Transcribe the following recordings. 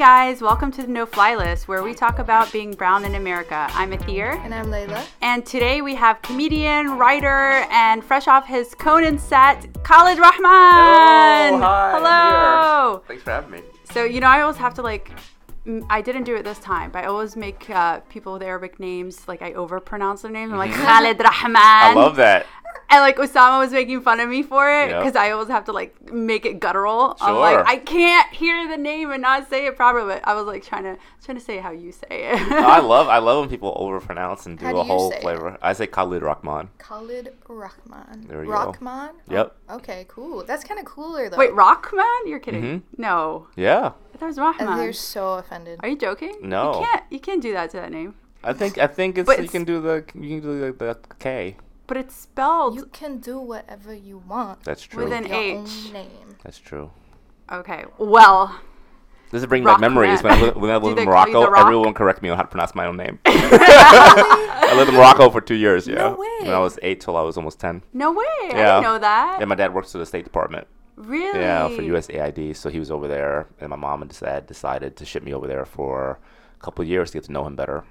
guys, welcome to the No Fly List, where we talk about being brown in America. I'm Athir, And I'm Layla. and today we have comedian, writer, and fresh off his Conan set, Khalid Rahmaan. Hello, hi. I'm Hello. here. Thanks for having me. So you know, I always have to like. I didn't do it this time, but I always make uh, people with Arabic names like I overpronounce their names. I'm like Khalid Rahmaan. I love that. And like Osama was making fun of me for it Yep. because I always have to like make it guttural. I'm like Sure. I can't hear the name and not say it properly. But I was like trying to trying to say how you say it. I love I love when people overpronounce and do How do a you whole say it? flavor. I say Khalid Rahmaan. Khalid Rahmaan. There we go. Rahmaan? Yep. Okay, cool. That's kind of cooler though. Wait, Rahmaan? You're kidding? Mm-hmm. No, Yeah. I thought it was And Rahmaan. they're so offended. Are you joking? No. you can't. You can't do that to that name. I think I think it's But you it's- can do the you can do the, the K. But it's spelled. You can do whatever you want. That's true. With an your H. own name. That's true. okay. Well, This is bringing back memories. When I, li- when I lived in Morocco, The Rock? everyone correct me on how to pronounce my own name. I lived in Morocco for two years. Yeah. No way. When. I was eight till I was almost ten. no way. I didn't know that. Yeah, my dad works for the State Department. really? Yeah, for USAID. So he was over there, and my mom and dad decided to ship me over there for a couple of years to get to know him better.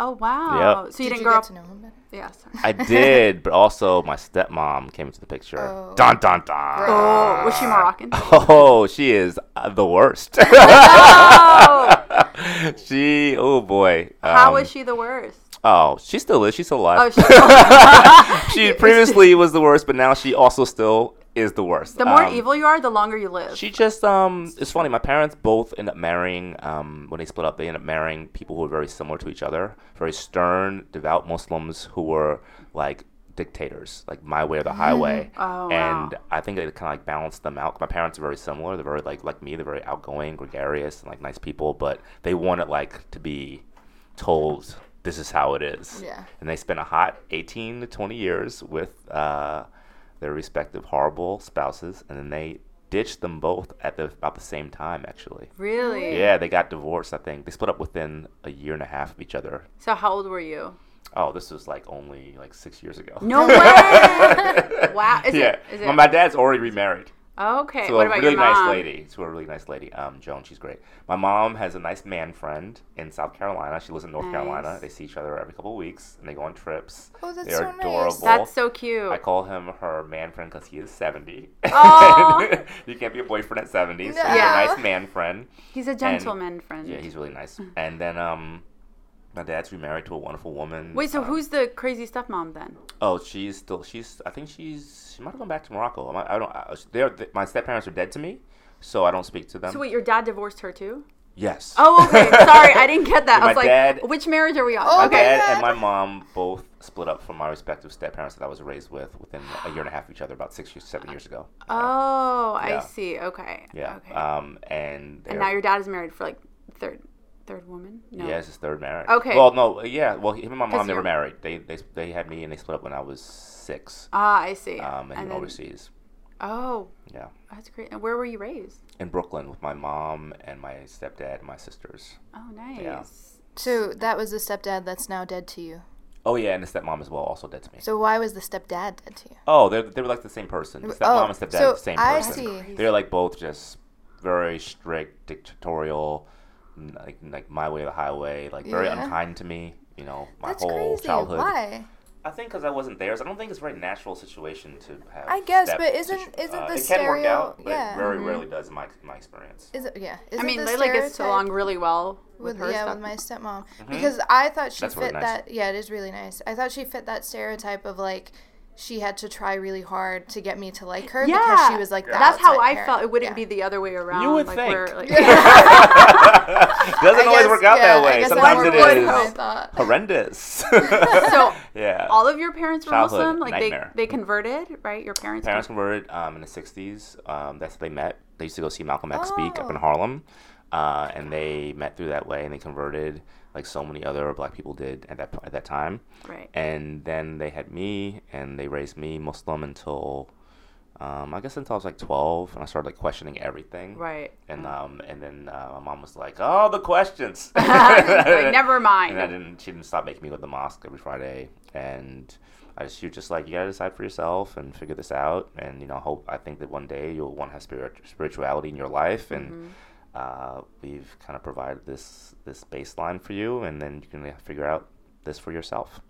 Oh wow. Yep. So you Did didn't you grow get up. to know him better? Yeah. Sorry. I did, but also my stepmom came into the picture. Oh. Dun dun dun. Oh, was she Moroccan? Oh, she is uh, the worst. oh, she, oh boy. how Um, was she the worst? Oh, she still is. She's still Oh, alive. she, she previously was the worst, but now she also still is the worst. the more Um, evil you are, the longer you live. She just um it's funny, my parents both end up marrying um when they split up, they end up marrying people who are very similar to each other. Very stern, devout Muslims who were like dictators, like my way or the highway. Oh, and wow. I think they kind of like balanced them out. My parents are very similar. They're very like like me, they're very outgoing, gregarious, and like nice people, but they wanted like to be told this is how it is. Yeah. And they spent a hot 18 to 20 years with uh, their respective horrible spouses, and then they ditched them both at the about the same time. Actually, really? yeah, they got divorced. I think they split up within a year and a half of each other. So how old were you? Oh, this was like only like six years ago. No way! wow. Is yeah, it? Is well, my dad's already remarried okay. to what a about really your mom? nice lady. To a really nice lady, um, Joan. She's great. My mom has a nice man friend in South Carolina. She lives in North Nice. Carolina. They see each other every couple of weeks, and they go on trips. Oh, that's They're so nice. That's so cute. I call him her man friend because he is 70. Aw. you can't be a boyfriend at 70, so he's Yeah. a nice man friend. He's a gentleman friend. Yeah, he's really nice. And then um, my dad's remarried to a wonderful woman. Wait, so Um, who's the crazy stepmom then? Oh, she's still, she's, I think she's, she might have gone back to Morocco. I, I don't, I, they're, th my step parents are dead to me, so I don't speak to them. So wait, your dad divorced her too? Yes. Oh, okay. Sorry, I didn't get that. I was my like, dad- which marriage are we on? Oh, My okay. dad and my mom both split up from my respective step parents that I was raised with within a year and a half of each other, about six years, seven years ago. Oh, I see. Okay. Yeah. Okay. Um, and and now your dad is married for like third third woman? No. Yeah, it's his third marriage. Okay. Well, no, yeah. Well, him and my 'Cause mom never married. They they they had me and they split up when I was six. Ah, I see. Um, and, and then, overseas. oh, Yeah, that's great. And where were you raised? in Brooklyn with my mom and my stepdad and my sisters. Oh, nice. Yeah. So that was the stepdad that's now dead to you. Oh yeah, and the stepmom as well, also dead to me. So why was the stepdad dead to you? Oh, they they were like the same person. The stepmom Oh, and stepdad so are the same I person. see. They're like both just very strict, dictatorial, n- like like my way or the highway, like very Yeah. unkind to me. You know, my That's whole crazy. childhood. Why? I think because I wasn't there, so I don't think it's a very natural situation to have. I guess, but isn't- situ- isn't the it can work out, but yeah. it very Mhm. rarely does in my in my experience. Is it? Yeah. I Isn't mean, the Layla gets along really well with, with, her yeah stuff. with my stepmom because I thought she Mm-hmm. That's fit really nice. that yeah it is really nice I thought she fit that stereotype of like she had to try really hard to get me to like her because she was like that. That's how I parent. felt. It wouldn't Yeah. be the other way around. You would like, think. We're, like, Doesn't I always work out yeah, that way. Sometimes more it would is than I thought. horrendous. So yeah. all of your parents were Childhood Muslim. Like nightmare. they they converted, right? Your parents. parents converted um, in the 60s. Um, that's how they met. They used to go see Malcolm X speak up in Oh. Harlem. Uh, and they met through that way and they converted like so many other black people did at that, at that time. Right. And then they had me and they raised me Muslim until, um, I guess until I was like 12 and I started like questioning everything. Right. And um, and then uh, my mom was like, "Oh, the questions." Like, never mind. And I didn't. She didn't stop making me go to the mosque every Friday, and I just, she was just like, "You gotta decide for yourself and figure this out." And you know, hope I think that one day you'll want to have spirit, spirituality in your life, and Mm-hmm. Uh, we've kind of provided this this baseline for you, and then you can figure out this for yourself.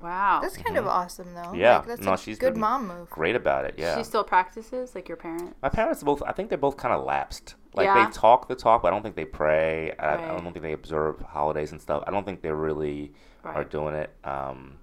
Wow. That's kind of awesome, though. Mm-hmm. Yeah, Like, that's no, a she's good mom move. Great about it, yeah. She still practices like your parent. My parents both, I think they're both kind of lapsed. Like Yeah. they talk the talk, but I don't think they pray. I, I don't think they observe holidays and stuff. I don't think they really are doing it. Um,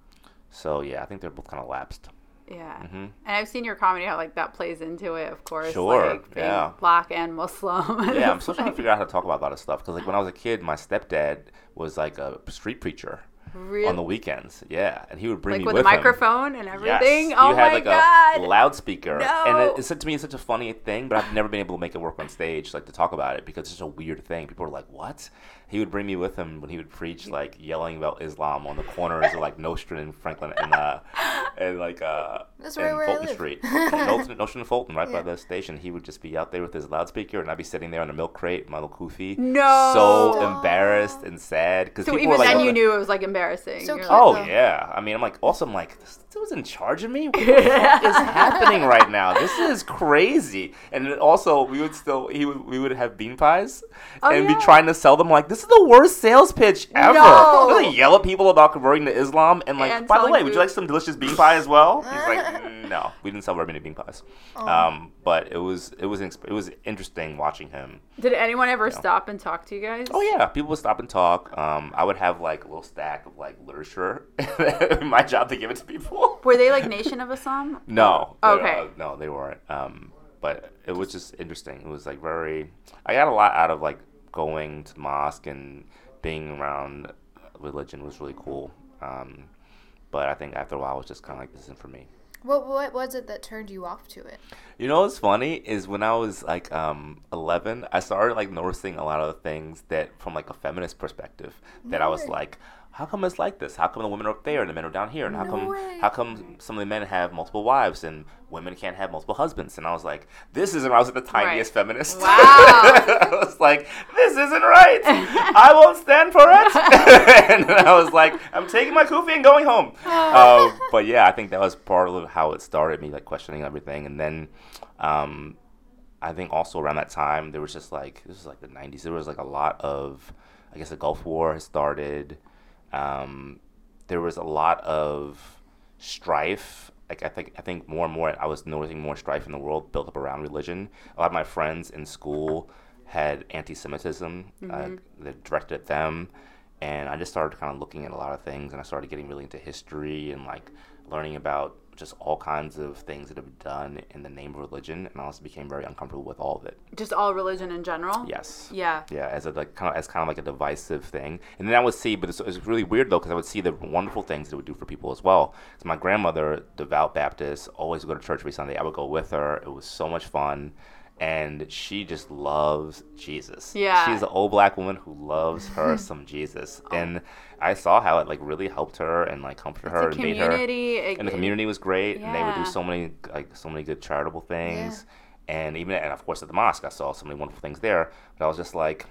so yeah, I think they're both kind of lapsed. Yeah. hmm And I've seen your comedy how like that plays into it, of course. Sure, Like being yeah. black and Muslim. Yeah, I'm still trying to figure out how to talk about a lot of stuff because like when I was a kid, my stepdad was like a street preacher Really? on the weekends. Yeah, and he would bring like me with with a him. microphone and everything. Yes. Oh you had my like god. a loudspeaker, and No. it, it said to me it's such a funny thing, but I've never been able to make it work on stage, like to talk about it because it's just a weird thing. People are like, "What?" He would bring me with him when he would preach, like yelling about Islam on the corners of like Nostrand and Franklin and uh and like uh That's and where Fulton. Street, Nostrand, Nostrand and Fulton, right by the station. He would just be out there with his loudspeaker, and I'd be sitting there on a milk crate, my little kufi, No. so embarrassed and sad because so people even were like, then you knew it was like embarrassing. So cute. like, Oh though. yeah, I mean, I'm like, also, I'm like, this dude's in charge of me. What the fuck is happening right now? This is crazy. And also, we would still, he would, we would have bean pies, Oh, and yeah. be trying to sell them. Like, this is the worst sales pitch ever. No. Really yell at people about converting to Islam, and like, And by the selling way, would you like some delicious bean pie as well? He's like, "Mm, no, we didn't sell very many bean pies. Um, but it was, it was, it was interesting watching him. Did anyone ever stop and talk to you guys? Oh yeah, people would stop and talk. Um, I would have like a little stack of like literature. My job to give it to people. Were they like Nation of Islam? No. Oh, okay. uh, no, they weren't. Um, but it was just interesting. It was like very. I got a lot out of like going to mosque and being around religion was really cool. Um, but I think after a while, it was just kind of like this isn't for me. What what was it that turned you off to it? You know what's funny is when I was like um 11, I started like noticing a lot of the things that from like a feminist perspective that I was like, how come it's like this? How come the women are up there and the men are down here? And how No come way. how come some of the men have multiple wives and women can't have multiple husbands? And I was like, this isn't. I was the tiniest feminist. Wow. I was like, this isn't right. I won't stand for it. and I was like, I'm taking my kufi and going home. Uh, but yeah, I think that was part of how it started me like questioning everything, and then. Um, I think also around that time there was just like this was like the '90s. There was like a lot of, I guess the Gulf War had started. Um, there was a lot of strife. Like I think I think more and more I was noticing more strife in the world built up around religion. A lot of my friends in school had anti-Semitism uh, that directed at them, and I just started kind of looking at a lot of things, and I started getting really into history and like learning about just all kinds of things that have been done in the name of religion, and I also became very uncomfortable with all of it. Just all religion in general? Yes. Yeah. Yeah, as a like kind of as kind of like a divisive thing, and then I would see, but it's, it's really weird though because I would see the wonderful things it would do for people as well. So my grandmother, devout Baptist, always would go to church every Sunday. I would go with her. It was so much fun, and she just loves Jesus. Yeah. she's an old black woman who loves her some Jesus, and I saw how it like really helped her and like comforted her a and made her. it- And the community was great, and they would do so many like so many good charitable things. And even and of course at the mosque, I saw so many wonderful things there. But I was just like,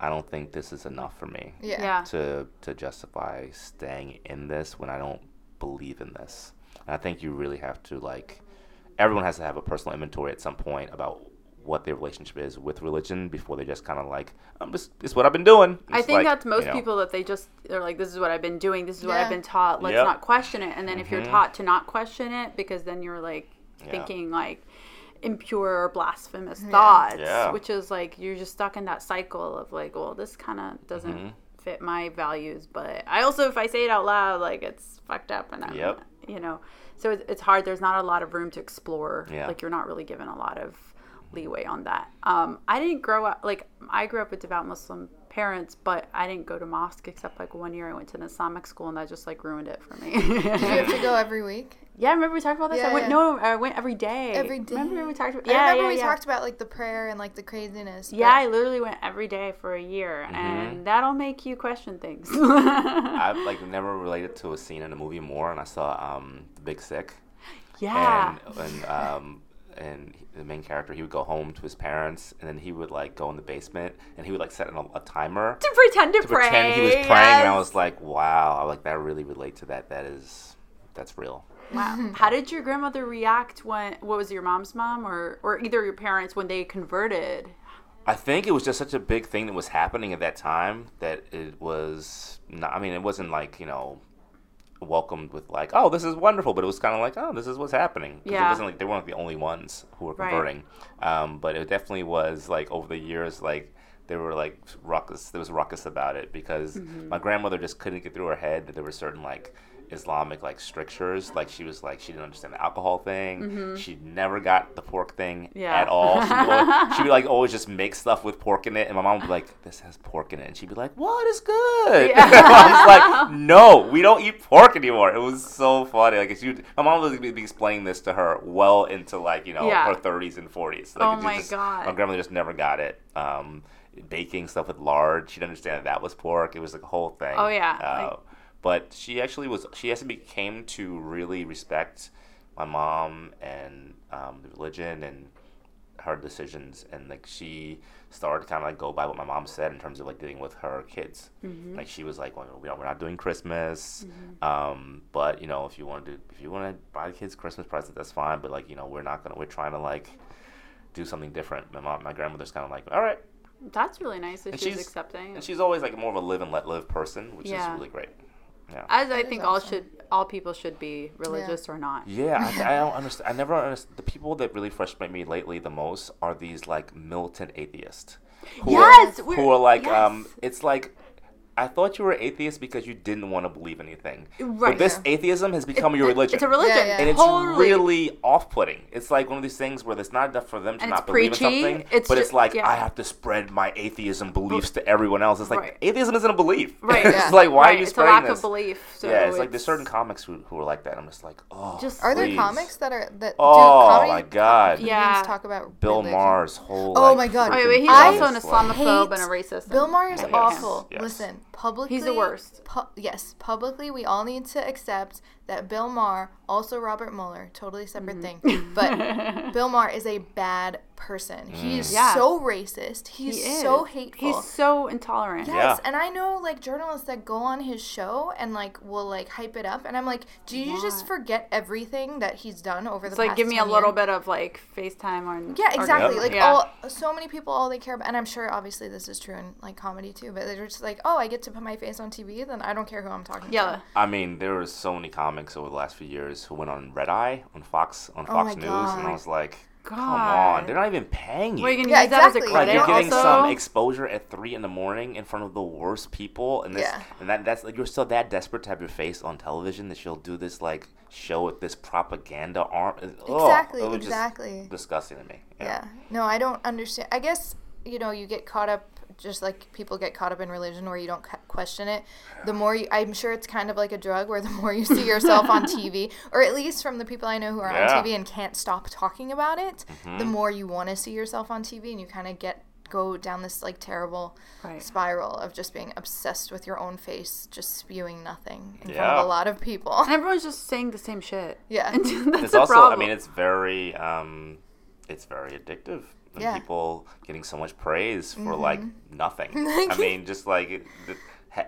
I don't think this is enough for me Yeah. Yeah. to to justify staying in this when I don't believe in this. And I think you really have to like, everyone has to have a personal inventory at some point about what their relationship is with religion before they just kind of like, I'm just it's what I've been doing. I think like, that's most you know, people that they just they're like, this is what I've been doing. This is what I've been taught. Let's Yep. not question it. And then if you're Mhm. taught to not question it, because then you're like Yeah. thinking like impure or blasphemous thoughts, Yeah. which is like you're just stuck in that cycle of like, well, this kind of doesn't Mhm. fit my values, but I also if I say it out loud, like it's fucked up, and I'm, Yep. You know, so it's, it's hard. There's not a lot of room to explore. Yeah. Like you're not really given a lot of leeway on that. Um, I didn't grow up like I grew up with devout Muslim parents, but I didn't go to mosque except like one year I went to an Islamic school and that just like ruined it for me. Did you have to go every week? yeah, remember we talked about this? I Yeah, went yeah. no, I went every day. Every day. Remember we talked about I Yeah, remember yeah, we yeah. talked about like the prayer and like the craziness. but- yeah, I literally went every day for a year, Mm-hmm. and that'll make you question things. I've like never related to a scene in a movie more, and I saw um, The Big Sick. yeah, and and um and the main character he would go home to his parents and then he would like go in the basement and he would like set an, a timer to pretend to, to pray. pretend he was praying and I was like wow I like that really relate to that that is that's real Wow. How did your grandmother react when what was your mom's mom or or either your parents when they converted? I think it was just such a big thing that was happening at that time that it was not. I mean, it wasn't like you know welcomed with like, oh, this is wonderful, but it was kind of like, oh, this is what's happening. Yeah. It wasn't like they weren't the only ones who were Right. converting, um, but it definitely was like over the years, like there were like ruckus. There was ruckus about it because Mm-hmm. my grandmother just couldn't get through her head that there were certain like. Islamic like strictures, like she was like she didn't understand the alcohol thing. She never got the pork thing Mm-hmm. Yeah. at all. She would, always, she would like always just make stuff with pork in it, and my mom would be like, "This has pork in it," and she'd be like, "What is good?" Yeah. I was like, "No, we don't eat pork anymore." It was so funny. Like she, would, my mom would be be explaining this to her well into like you know Yeah. her thirties and forties. Like, Oh my just- God. My grandmother just never got it. Um, baking stuff with lard, she didn't understand that that was pork. It was like a whole thing. Oh, yeah, Uh, like- but she actually was. She actually came to really respect my mom and um, the religion and her decisions and like she started to kind of like go by what my mom said in terms of like dealing with her kids Mm-hmm. like she was like well we don't, we're not doing christmas um, but you know if you want to if you want to buy the kids christmas presents that's fine but like you know we're not gonna we're trying to like do something different my mom my grandmother's kind of like all right That's really nice that And she's, she's- accepting. and she's always like more of a live and let live person which Yeah. is really great yeah As I That is think all awesome. should all people should be religious or not. Yeah, I, I don't understand. I never understand. The people that really frustrate me lately the most are these like militant atheists. Who Yes, Are, who are like, um, it's like, I thought you were atheist because you didn't want to believe anything. Right. But this atheism has become your religion. It's a religion. Yeah, yeah. And it's totally. really off-putting. It's like one of these things where it's not enough for them to And not believe preachy. in something, It's but ju- it's like yeah. I have to spread my atheism beliefs to everyone else. It's like Right. atheism isn't a belief. Right. it's like why right. are you spreading it's a lack this? of belief. So yeah, it's like there's certain comics who, who are like that. I'm just like, oh, Just- Are there comics that are that Oh, do comedy? my God. Yeah. talk about Bill religion? Maher's whole. Oh like, my God. Freaking wait, he's also an Islamophobe and a racist. Bill and- Maher's Yes, awful. Listen, publicly, He's the worst. pu- yes, publicly, we all need to accept that Bill Maher, also Robert Mueller, totally separate Mm-hmm. thing, but Bill Maher is a bad person. He is Yeah. so racist. He's He so hateful. He's so intolerant. Yes, Yeah. and I know like journalists that go on his show and like will like hype it up, and I'm like, do you just forget everything that he's done over It's the like past give me a little years? bit of like FaceTime or Yeah, exactly. Yep. Like Yeah. all so many people, all they care about, and I'm sure obviously this is true in like comedy too, but they're just like, oh, I get to put my face on TV, then I don't care who I'm talking Yeah. to. Yeah, I mean, there are so many comics over the last few years who went on Red Eye on Fox on Oh Fox my News, and I was like, come on, they're not even paying you. Well, you can Yeah, use that as a exactly. like credit you're getting also. some exposure at three in the morning in front of the worst people, and this Yeah. and that that's like you're still that desperate to have your face on television that you'll do this like show with this propaganda arm. Ugh, Exactly, it was just exactly. disgusting to me. Yeah. No, I don't understand. I guess you know you get caught up just like people get caught up in religion where you don't question it the more you, i'm sure it's kind of like a drug where the more you see yourself on tv or at least from the people i know who are Yeah. on tv and can't stop talking about it Mm-hmm. the more you want to see yourself on tv and you kind of get go down this like terrible Right. spiral of just being obsessed with your own face just spewing nothing in front Yeah. of a lot of people And everyone's just saying the same shit. Yeah. And that's it's the also problem. i mean it's very um it's very addictive and Yeah. people getting so much praise for like Mm-hmm. nothing i mean just like it, the,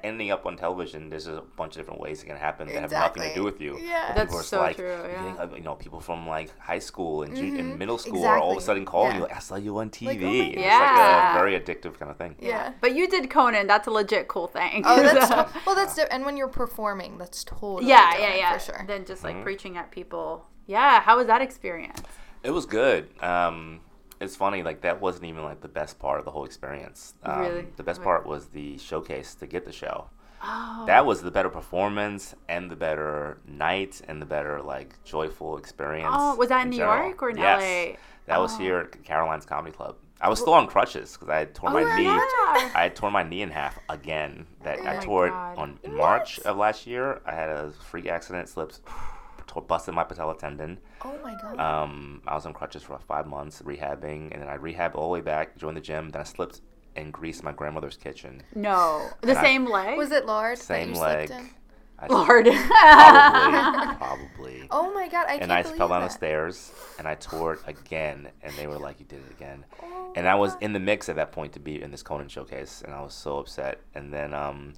ending up on television there's a bunch of different ways it can happen that have nothing to do with you Yeah. And That's people are just so like, true, you're yeah. getting, you know people from like high school and, ju- and middle school are all of a Mm-hmm. Sudden calling Yeah. you like i saw you on tv Like, oh my it's like Yeah. a very addictive kind of thing yeah But you did Conan. That's a legit cool thing. Oh, that's to- well. That's di- and when you're performing, that's totally yeah, yeah, yeah. for sure. Then just Mm-hmm. like preaching at people. Yeah. How was that experience? It was good. Um, it's funny, like that wasn't even like the best part of the whole experience. Um, Really? The best part was the showcase to get the show. Oh. That was the better performance and the better night and the better like joyful experience. Oh, was that in New general. York or in yes. LA? That was Oh. here at Caroline's Comedy Club. I was still on crutches because I had torn my Oh, knee. yeah. I had torn my knee in half again. That Oh I tore God. it on in March of last year. I had a freak accident, slipped, tore, busted my patella tendon. oh my god. Um, I was on crutches for about five months rehabbing, and then I rehabbed all the way back, joined the gym, then I slipped and greased my grandmother's kitchen. No. The And I- same leg? was it lard Same that you leg. slipped in? I Lord. Probably, probably. Oh my god, I and can't I fell down that. the stairs, and I tore it again, and they were like, "You did it again." Oh and I was God. in the mix at that point to be in this Conan showcase, and I was so upset. And then um,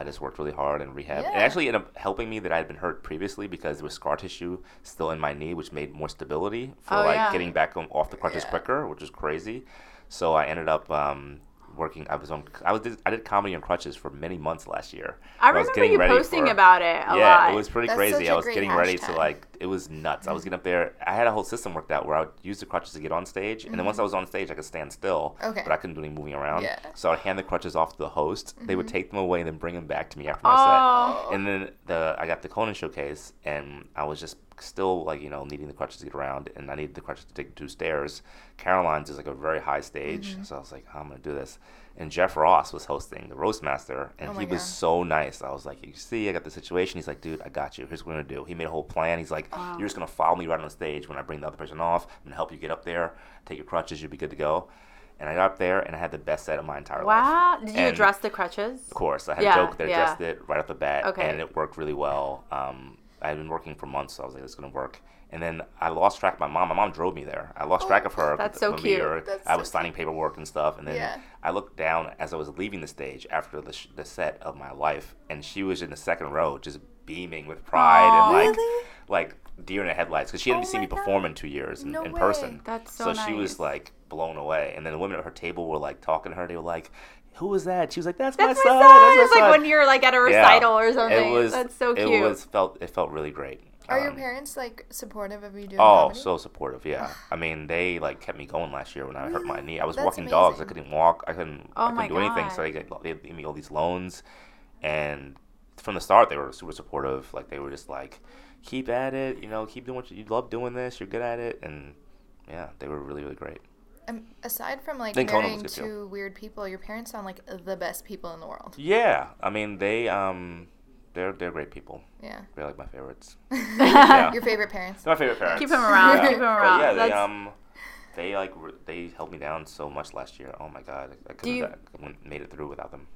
I just worked really hard and rehab. Yeah. It actually ended up helping me that I had been hurt previously because there was scar tissue still in my knee, which made more stability for Oh, like yeah. getting back off the crutches Yeah. quicker, which is crazy. So I ended up um, working. I was on. I was. I did comedy on crutches for many months last year. I was remember you ready posting for- about it a yeah, lot. it was pretty That's crazy. such I a was great getting ready to like. It was nuts. I was mm-hmm. getting up there. I had a whole system worked out where I would use the crutches to get on stage, and then once mm-hmm. I was on stage, I could stand still. Okay. But I couldn't do any moving around. Yeah. So I'd hand the crutches off to the host. They would mm-hmm. take them away and then bring them back to me after my Oh. set. And then the I got the Conan showcase, and I was just still like you know needing the crutches to get around, and I needed the crutches to take two stairs. Caroline's is like a very high stage, Mm-hmm. so I was like, I'm gonna do this. And Jeff Ross was hosting the roast master, and Oh he was so nice. I was like, you see, I got the situation. He's like, dude, I got you. Here's what we're gonna do. He made a whole plan. He's like, you're just gonna follow me right on the stage when I bring the other person off. I'm gonna help you get up there, take your crutches, you'll be good to go. And I got up there, and I had the best set of my entire life. wow. Did you And- address the crutches? Of course, I had Yeah, a joke that yeah. addressed it right off the bat, Okay. and it worked really well. Um, I had been working for months, so I was like, "It's gonna work." And then I lost track of my mom. My mom drove me there. I lost oh, track of her. That's so cute. That's I so was signing paperwork and stuff, and then Yeah. I looked down as I was leaving the stage after the, sh- the set of my life, and she was in the second row, just beaming with pride Aw. and like, Really? like deer in the headlights, because she hadn't Oh seen me perform in two years in, No in person. That's so so nice. she was like blown away, and then the women at her table were like talking to her. They were like. Who was that? She was like, "That's, That's my my son." son. That's my It's like son." when you're like at a Yeah. recital or something. It was. That's so cute. It was felt. It felt really great. Are your Um, parents like supportive of you doing that? Oh, comedy? so supportive. Yeah. I mean, they like kept me going last year when I hurt my knee. I was That's walking dogs. I couldn't walk. I couldn't. Oh I my couldn't do anything. So they they gave me all these loans, and from the start they were super supportive. Like they were just like, keep at it. You know, keep doing what you, you love doing this. You're good at it, and yeah, they were really really great. Um, aside from like Then Conan marrying was good, two too. weird people, your parents sound like the best people in the world. Yeah. I mean, they um, they're they're great people. Yeah. They're like my favorites. Yeah. Your favorite parents. They're my favorite parents. Keep 'em around, Yeah. keep 'em But around. yeah, they That's- um, they like re- they held me down so much last year. Oh my god, I, I couldn't you- have made it through without them.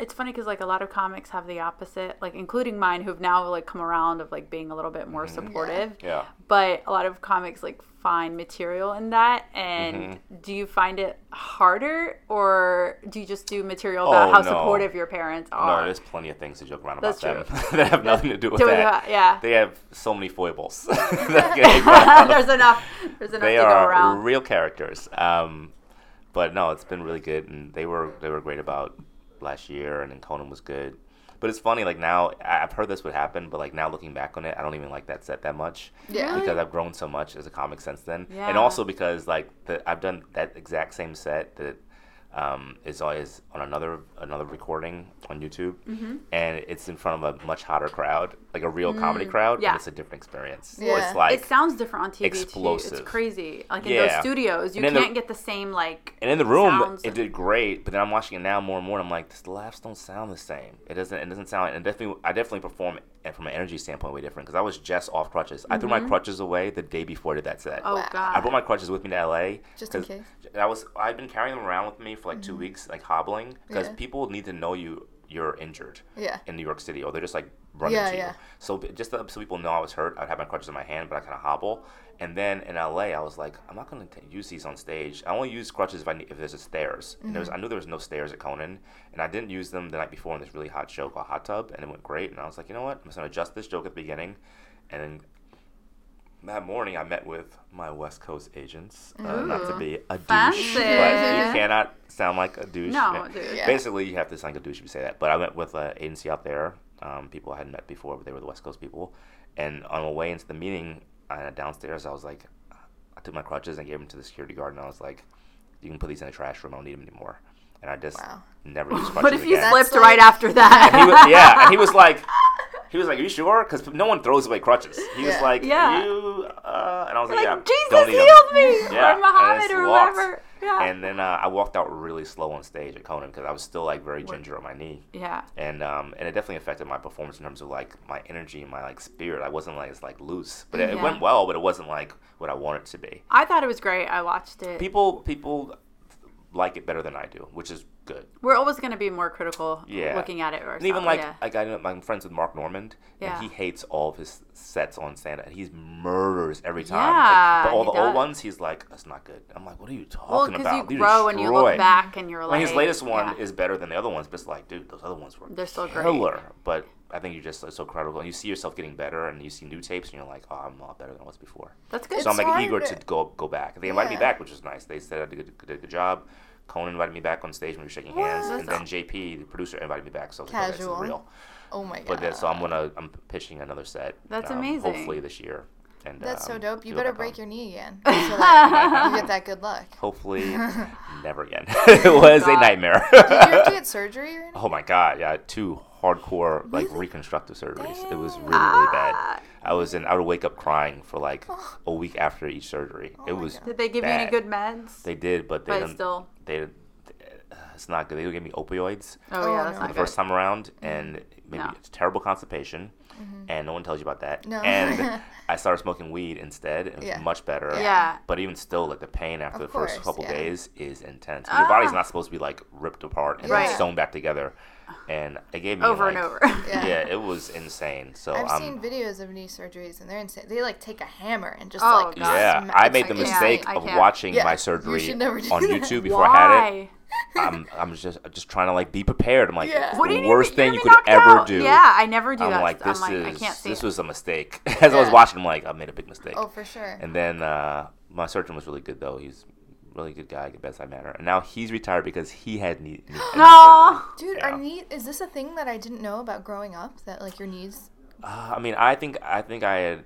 It's funny because like a lot of comics have the opposite like including mine who've now like come around of like being a little bit more supportive Mm-hmm. Yeah. but a lot of comics like find material in that and Mm-hmm. do you find it harder or do you just do material about Oh, how no. supportive your parents are No, there's plenty of things to joke around That's about true. them that have nothing to do with Do we- that. yeah They have so many foibles. that get made fun of. there's enough there's enough they to go are around real characters. Um, but no, it's been really good, and they were they were great about last year, and then Conan was good. But it's funny, like now I've heard this would happen, but like now looking back on it, I don't even like that set that much. Yeah. Because I've grown so much as a comic since then, Yeah. and also because like the, I've done that exact same set that um, is always on another another recording on YouTube, Mm-hmm. and it's in front of a much hotter crowd, like a real comedy crowd. Mm. Yeah. and it's a different experience. Yeah. It's like it sounds different on TV too. explosive. It's crazy. Like in Yeah. those studios, you And in the- can't get the same like. And in the room, it and- did great. But then I'm watching it now more and more. And I'm like, the laughs don't sound the same. It doesn't. It doesn't sound. And definitely, I definitely perform it from an energy standpoint way different because I was just off crutches. I threw my crutches away the day before I did that set. Mm-hmm. Oh Wow. god. I brought my crutches with me to LA. Just in 'cause case. I was. I've been carrying them around with me for like two weeks, like hobbling, because Yeah. people need to know you. You're injured Yeah. in New York City, or they're just like running Yeah, to yeah. you. So just so people know I was hurt, I'd have my crutches in my hand, but I kind of hobble. And then in LA, I was like, I'm not going to use these on stage. I only use crutches if I need, if there's a stairs. And there was, mm-hmm. I knew there was no stairs at Conan, and I didn't use them the night before in this really hot show called Hot Tub, and it went great. And I was like, you know what? I'm just going to adjust this joke at the beginning, and then. That morning, I met with my West Coast agents. Uh, not to be a douche, Fancy. but you cannot sound like a douche. No, dude. Yeah. Basically, you have to sound like a douche if you say that. But I went with an agency out there, um, people I hadn't met before, but they were the West Coast people. And on my way into the meeting, uh, downstairs, I was like, I took my crutches and gave them to the security guard, and I was like, "You can put these in the trash room. I don't need them anymore." And I just Wow. never used crutches What if you again. slipped That's right after that? And he was, yeah, and he was like, he was like, "Are you sure?" Because no one throws away crutches. He was Yeah. like, Yeah. "You," uh, and I was like, like "Yeah, Jesus don't need 'em." healed me, Yeah, or Muhammad, or walked. whoever. Yeah. And then uh, I walked out really slow on stage at Conan because I was still like very ginger on my knee yeah. and um, and it definitely affected my performance in terms of like my energy and my like spirit. I wasn't like as like loose, but it, it went well. But it wasn't like what I wanted to be. I thought it was great. I watched it. People people like it better than I do, which is good. We're always going to be more critical Yeah. looking at it. And even like yeah. like I know I'm friends with Mark Normand, Yeah. and he hates all of his sets on stand up. and He's murders every time. Yeah, like, but all he the old ones, he's like, that's not good. I'm like, what are you talking about? well, because about? you You grow and you look back and you're I like. mean, his latest one yeah. is better than the other ones, but it's like, dude, those other ones were They're still great. killer. But I think you're just like, so credible, and you see yourself getting better, and you see new tapes, and you're like, oh, I'm a lot better than I was before. That's good. so I'm It's like eager to go go back. They invited me back, which is nice. They said I did a good, did a good job. Conan invited me back on stage when we were shaking hands, What? and then JP, the producer, invited me back. So I was like, okay, this is Casual. real. Oh my god. But then, so I'm gonna I'm pitching another set. That's um, amazing. Hopefully this year. And That's so um, dope. You do better break on. your knee again. So that you get that good luck. Hopefully, never again. it was a nightmare. Did you have to get surgery or anything? oh my god, yeah, two hardcore like reconstructive surgeries. It was really really bad. I was in. I would wake up crying for like a week after each surgery. it Oh my was. Did they give you any good meds? They did, but they but didn't. still. They. It's not good. They gave me opioids. Oh, yeah, that's no. not the good. first time around, and maybe No. it's terrible constipation, and no one tells you about that. Mm-hmm. No. And I started smoking weed instead. It was Yeah. much better. Yeah. But even still, like the pain after Of the first couple yeah. days is intense. 'Cause Your body's Ah. not supposed to be like ripped apart and Right. sewn back together. And it gave me Over like, and over. Yeah. Yeah, it was insane. So I've I'm. seen videos of knee surgeries and they're insane. They like take a hammer and just Oh, like God. yeah, sma- I it's made the like mistake I of watching Yeah, my surgery should never do on that. YouTube before I had it. I'm, I'm just just trying to like be prepared. I'm like, Yeah. it's What do the worst thing You're you gonna could ever out. do. Yeah, I never do I'm that. like, I'm this like, is I can't see. this it. was a mistake. As I was watching, I'm like, I made a big mistake. Oh, for sure. And then uh, my surgeon was really good though. He's a really good guy, good bedside manner. And now he's retired because he had knee. knee, knee No. Dude, Yeah. are knee is this a thing that I didn't know about growing up? That like your knees Uh, I mean, I think I think I had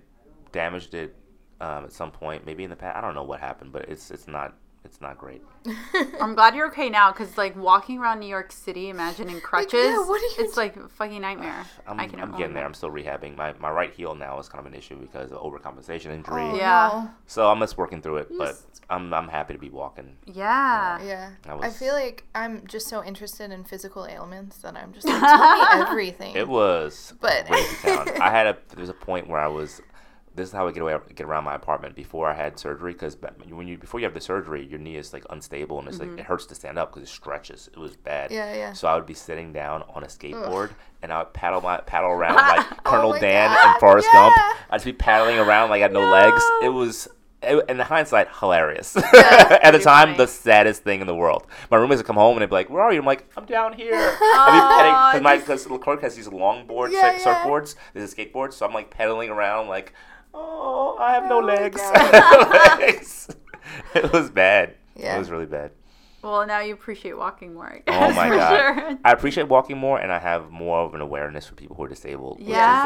damaged it um, at some point, maybe in the past. I don't know what happened, but it's it's not it's not great. I'm glad you're okay now because like walking around New York City, imagining crutches, yeah, what are you it's like a fucking nightmare. I'm, I can I'm only getting there. I'm still rehabbing. My my right heel now is kind of an issue because of overcompensation injury. Oh, Yeah. no. So I'm just working through it, but Yes. I'm I'm happy to be walking. Yeah. Yeah. I I, was- feel like I'm just so interested in physical ailments that I'm just like, tell me everything. It was But- crazy town. I had a there was a point where I was. This is how I get away get around my apartment before I had surgery because when you before you have the surgery, your knee is like unstable and it's like it hurts to stand up because it stretches. It was bad. Mm-hmm. Yeah, yeah. So I would be sitting down on a skateboard and I would paddle my paddle around like Colonel Oh my Dan God, and Forrest Gump. I'd just be paddling around like I had no, legs. It was. It, in hindsight, hilarious. At the time, funny. the saddest thing in the world. My roommates would come home and they'd be like, "Where are you?" I'm like, "I'm down here." I'd be petting because my because LeClerc has these long boards, Yeah, sur- yeah. surfboards. There's a skateboard, so I'm like pedaling around, like, "Oh, I have no Oh legs." Legs. It was bad. Yeah. It was really bad. Well, now you appreciate walking more. I Oh my for god! Sure. I appreciate walking more, and I have more of an awareness for people who are disabled. Which is Yeah.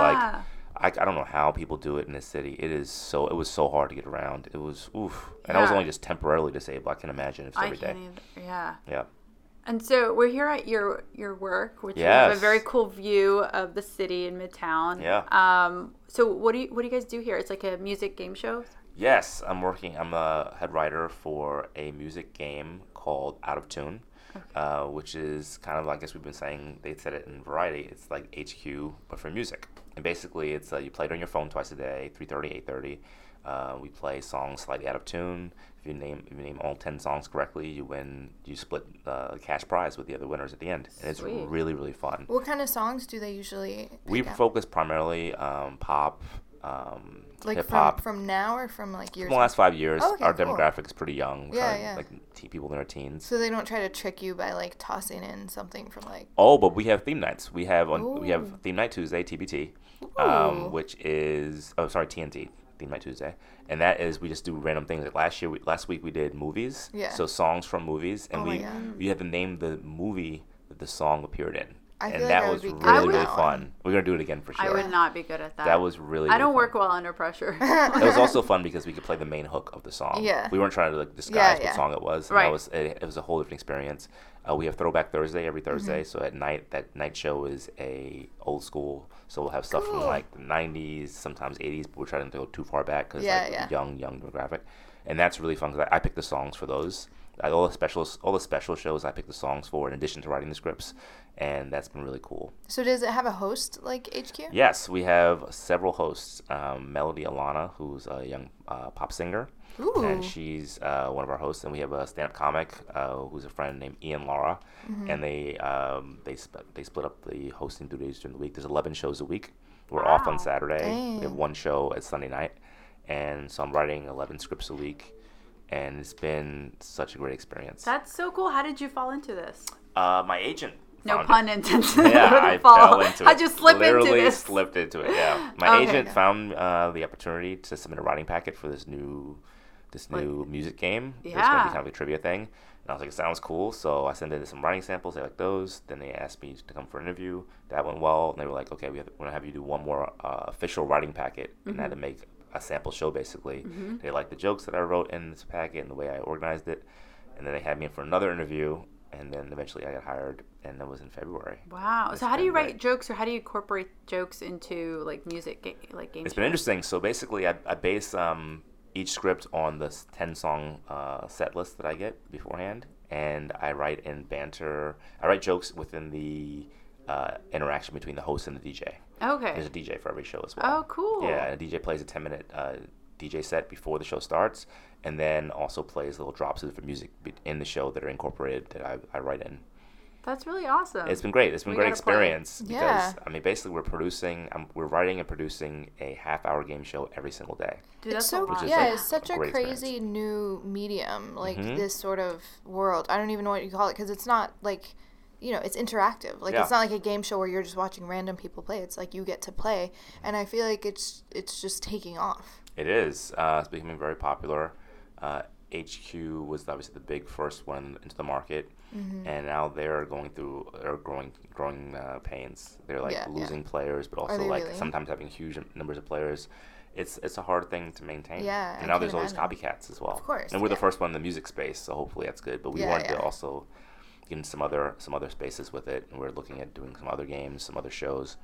like, I, I don't know how people do it in this city. It is so. It was so hard to get around. It was oof. And I was only just temporarily disabled. I can imagine if it's I every day. can't either. Yeah. Yeah. And so we're here at your your work, which have a very cool view of the city in Midtown. Yeah. Um. So what do you what do you guys do here? It's like a music game show. Yes, I'm working. I'm a head writer for a music game called Out of Tune, uh, which is kind of like I guess we've been saying they said it in Variety. It's like HQ but for music, and basically it's uh, you play it on your phone twice a day, 3:30, 8:30. Uh, we play songs slightly out of tune. If you name if you name all ten songs correctly, you win. You split uh, cash prize with the other winners at the end, and it's Sweet. really really fun. what kind of songs do they usually We out? focus primarily um, pop, um, like hip from, hop. from now or from like years From the last five years, Oh, okay, our cool. demographic is pretty young. We're Yeah, trying, yeah. Like teen people in their teens. so they don't try to trick you by like tossing in something from like Oh, but we have theme nights. We have on we have theme night Tuesday, TBT, um, which is oh sorry TNT, theme night Tuesday, and that is we just do random things. Like last year, we, last week we did movies. Yeah. So songs from movies, and Oh we we had to name the movie that the song appeared in, I and feel like that was be really really that fun. We're gonna do it again for sure. I would not be good at that. That was really. I don't really work well under pressure. It was also fun because we could play the main hook of the song. Yeah. We weren't trying to like disguise Yeah, what yeah. song it was. and Right. That was it, it was a whole different experience. Uh, we have Throwback Thursday every Thursday. Mm-hmm. So at night, that night show is a old school. So we'll have stuff from like the '90s, sometimes '80s, but we're trying to go too far back because Yeah, like yeah. young, young demographic. And that's really fun because I, I pick the songs for those. I- all the specials, all the special shows I pick the songs for in addition to writing the scripts, and that's been really cool. So does it have a host like HQ? Yes, we have several hosts. Um, Melody Alana, who's a young uh, pop singer, Ooh. and she's uh, one of our hosts. And we have a stand-up comic uh, who's a friend named Ian Lara, Mm-hmm. and they um, they sp- they split up the hosting duties during the week. There's 11 shows a week. We're off on Saturday. We have one show at Sunday night, and so I'm writing 11 scripts a week, and it's been such a great experience. That's so cool. How did you fall into this? Uh, my agent. No pun intended. Yeah, I fall. fell into it. How'd you slip Literally into this? slipped into it. Yeah, my Okay. agent found uh, the opportunity to submit a writing packet for this new, this Like- new music game. Yeah. It's gonna be kind of a trivia thing, and I was like, it sounds cool. So I sent in some writing samples. They like those. Then they asked me to come for an interview. That went well, and they were like, okay, we have, we're gonna have you do one more uh, official writing packet, and I had to Mm-hmm. make a sample show basically. They liked the jokes that I wrote in this packet and the way I organized it, and then they had me in for another interview. And then eventually I got hired, and that was in February. Wow. It's So how do you write great. jokes, or how do you incorporate jokes into like music, like games? It's been interesting. So basically, I, I base um, each script on the 10 song uh, set list that I get beforehand. And I write in banter, I write jokes within the uh, interaction between the host and the DJ. Okay. There's a DJ for every show as well. Oh, cool. Yeah, and a DJ plays a 10 minute uh, DJ set before the show starts, and then also plays little drops of different music in the show that are incorporated that I, I write in. That's really awesome. It's been great. It's been a We great gotta play. experience because Yeah. I mean, basically, we're producing, um, we're writing and producing a half-hour game show every single day. Dude, that's it's so lot. yeah, like it's such a a great crazy new medium, like Mhm. this sort of world. I don't even know what you call it because it's not like, you know, it's interactive. Like Yeah. it's not like a game show where you're just watching random people play. It's like you get to play, and I feel like it's it's just taking off. It is. Uh, it's becoming very popular. Uh, HQ was obviously the big first one into the market, Mm-hmm. and now they're going through, they're growing, growing uh, pains. They're like Yeah, yeah. losing players, but also like really? sometimes having huge numbers of players. It's it's a hard thing to maintain. Yeah, and now there's all these copycats as well. Of course, and we're the first one in the music space, so hopefully that's good. But we Yeah, wanted yeah. to also get in some other some other spaces with it, and we're looking at doing some other games, some other shows.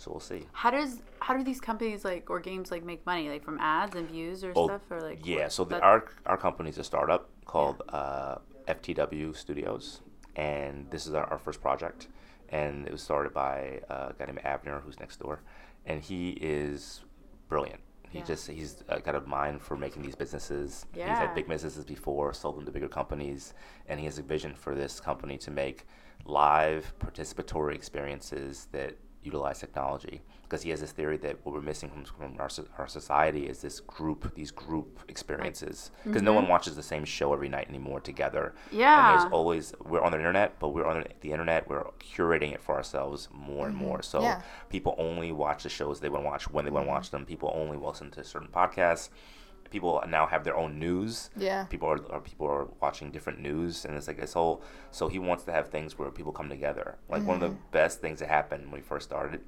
So we'll see. How does how do these companies like or games like make money like from ads and views or Oh, stuff or like yeah, what- so the, our our company's a startup called uh, FTW Studios, and this is our, our first project, and it was started by uh, a guy named Avner, who's next door, and he is brilliant. He Yeah. just he's uh, got a mind for making these businesses. Yeah. He's had big businesses before, sold them to bigger companies, and he has a vision for this company to make live participatory experiences that utilize technology because he has this theory that what we're missing from, from our, our society is this group these group experiences. Because no one watches the same show every night anymore together. Yeah and Mm-hmm. There's always we're on the internet but we're on the internet we're curating it for ourselves more and more. So Yeah. people only watch the shows they want to watch when they want to watch them. People only listen to certain podcasts people now have their own news Yeah. people are, are people are watching different news and it's like this whole so he wants to have things where people come together like one of the mm-hmm. best things that happened when we first started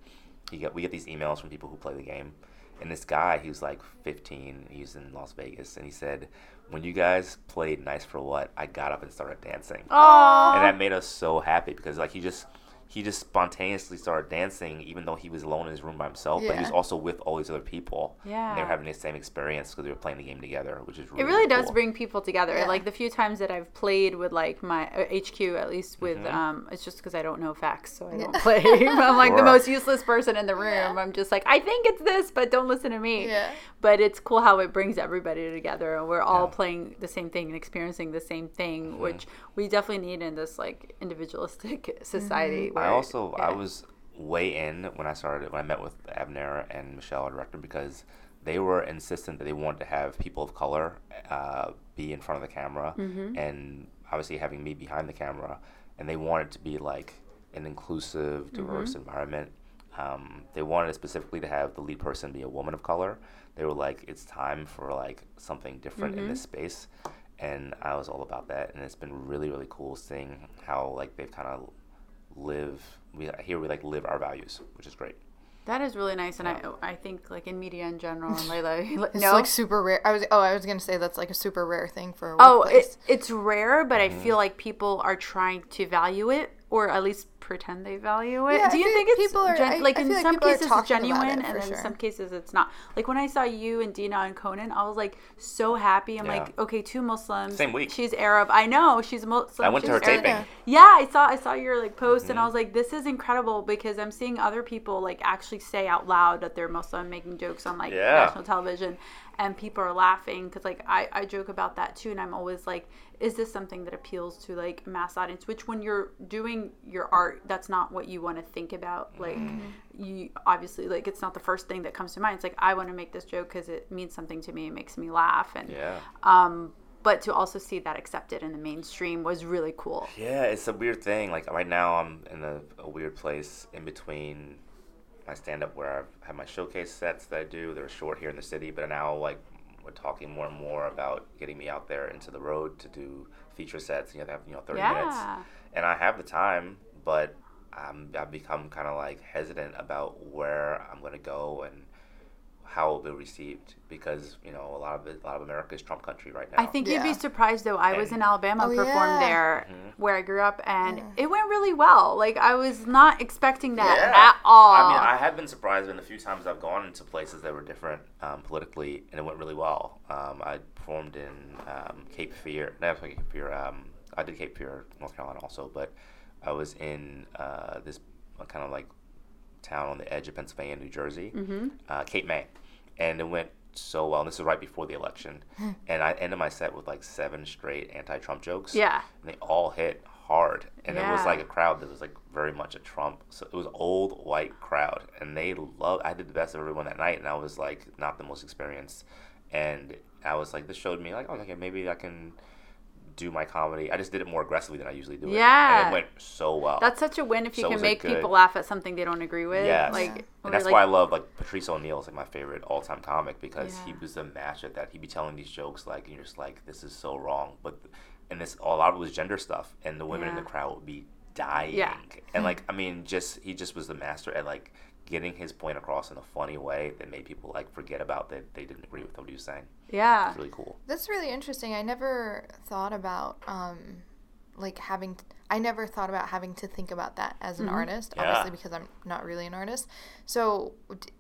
he got we get these emails from people who play the game and this guy he was like 15 he's in las vegas and he said when you guys played nice for what i got up and started dancing Aw. and that made us so happy because like he just he just spontaneously started dancing even though he was alone in his room by himself but he was also with all these other people and they were having the same experience because they were playing the game together which is really it really does cool. bring people together. Yeah. Like the few times that I've played with like my uh, HQ, at least with Mhm. um, it's just because I don't know facts, so I don't play. I'm like the most useless person in the room. Yeah. I'm just like I think it's this, but don't listen to me. Yeah. But it's cool how it brings everybody together, and we're all Yeah. playing the same thing and experiencing the same thing, Mm-hmm. which we definitely need in this like individualistic society. I also I was way in when I started when I met with Avner and Michelle, our director, because they were insistent that they wanted to have people of color uh, be in front of the camera, Mm-hmm. and obviously having me behind the camera, and they wanted to be like an inclusive, Mm-hmm. diverse environment. Um, they wanted specifically to have the lead person be a woman of color. They were like, it's time for like something different in this Mm-hmm. space, and I was all about that. And it's been really, really cool seeing how like they've kind of live. We here we like live our values, which is great. that is really nice, and Yeah. I I think like in media in general, and like, like It's no. like super rare. I was oh I was gonna say that's like a super rare thing for a Oh, workplace. it, it's rare, but I Mm-hmm. feel like people are trying to value it or at least pretend they value it. Yeah, Do you feel think like it's people are- gen- I- like I in like some cases it's genuine, it, and then in sure. some cases it's not. Like when I saw you and Dina and Conan, I was like so happy. I'm Yeah. like, okay, two Muslims. Same week. She's Arab. I know she's Muslim. I went to her Arab. taping. Yeah, I saw I saw your like post Mm-hmm. and I was like, this is incredible because I'm seeing other people like actually say out loud that they're Muslim, making jokes on like Yeah. national television, and people are laughing because like I I joke about that too, and I'm always like, is this something that appeals to like mass audience? Which when you're doing your art, that's not what you want to think about. Like Mm-hmm. you obviously like it's not the first thing that comes to mind. It's like I want to make this joke because it means something to me. It makes me laugh and Yeah. um but to also see that accepted in the mainstream was really cool. Yeah, it's a weird thing. Like right now, I'm in a, a weird place in between my stand up where I have my showcase sets that I do. They're short here in the city, but now like we're talking more and more about getting me out there into the road to do feature sets. You have to have you know 30 minutes, and I have the time, but I'm, I've become kind of like hesitant about where I'm gonna go and how it'll be received because you know a lot of it, a lot of America is Trump country right now. I think you'd be surprised though. I was in Alabama, Oh, performed yeah. there Mm-hmm. where I grew up, and it went really well. Like I was not expecting that Yeah. at all. I mean, I have been surprised in the few times I've gone into places that were different um, politically, and it went really well. Um, I performed in um, Cape Fear, not Cape Fear. Um, I did Cape Fear, North Carolina, also, but I was in uh, this kind of like town on the edge of Pennsylvania, New Jersey, Mm-hmm. uh, Cape May, and it went so well. And this is right before the election, and I ended my set with like seven straight anti-Trump jokes yeah, and they all hit hard and it was like a crowd that was like very much a trump so it was old white crowd and they loved i did the best of everyone that night and i was like not the most experienced and i was like this showed me like oh, okay maybe i can do my comedy i just did it more aggressively than i usually do it Yeah. and it went so well that's such a win if you So can make good? people laugh at something they don't agree with. Yes. Like, Yeah. and that's like, why I love like Patrice O'Neal is like my favorite all time comic because he was a match at that. He'd be telling these jokes like and you're just like this is so wrong, but and this a lot of it was gender stuff, and the women in the crowd would be dying. Yeah. And hmm. like I mean, just he just was the master at like getting his point across in a funny way that made people like forget about that they didn't agree with what he was saying. yeah, It's really cool. That's really interesting. I never thought about um, like having. I never thought about having to think about that as an artist. Yeah. Obviously, because I'm not really an artist. So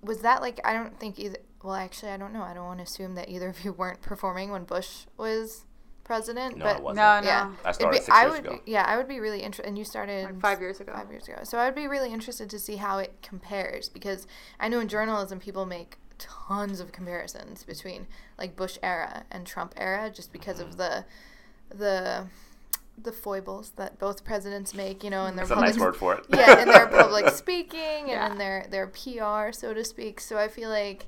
was that like? I don't think either. Well, actually, I don't know. I don't want to assume that either of you weren't performing when Bush was president. No, but it wasn't. no, no, yeah, I It'd started be- six I years would, ago. Yeah, I would be really interested. And you started Like five years ago. Five years ago. So I would be really interested to see how it compares because I know in journalism people make tons of comparisons between like Bush era and Trump era just because Mm-hmm. of the the the foibles that both presidents make, you know, in their That's a nice public word for it. yeah, in their public speaking and Yeah. in their their PR, so to speak. So I feel like,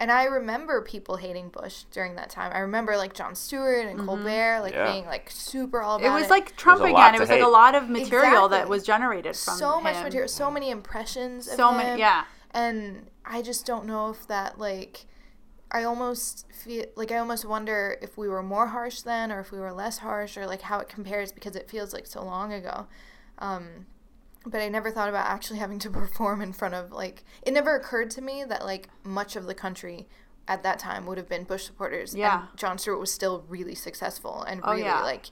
and I remember people hating Bush during that time. I remember like Jon Stewart and Colbert like Yeah. being like super all Mm-hmm. it about was like Trump again. It to was like a lot of material that was generated from so much material, so many impressions. Of So him, many, yeah. and I just don't know if that like. I almost feel like I almost wonder if we were more harsh then, or if we were less harsh, or like how it compares because it feels like so long ago. Um, but I never thought about actually having to perform in front of like it never occurred to me that like much of the country at that time would have been Bush supporters. Yeah. And Jon Stewart was still really successful and Oh, really yeah. like,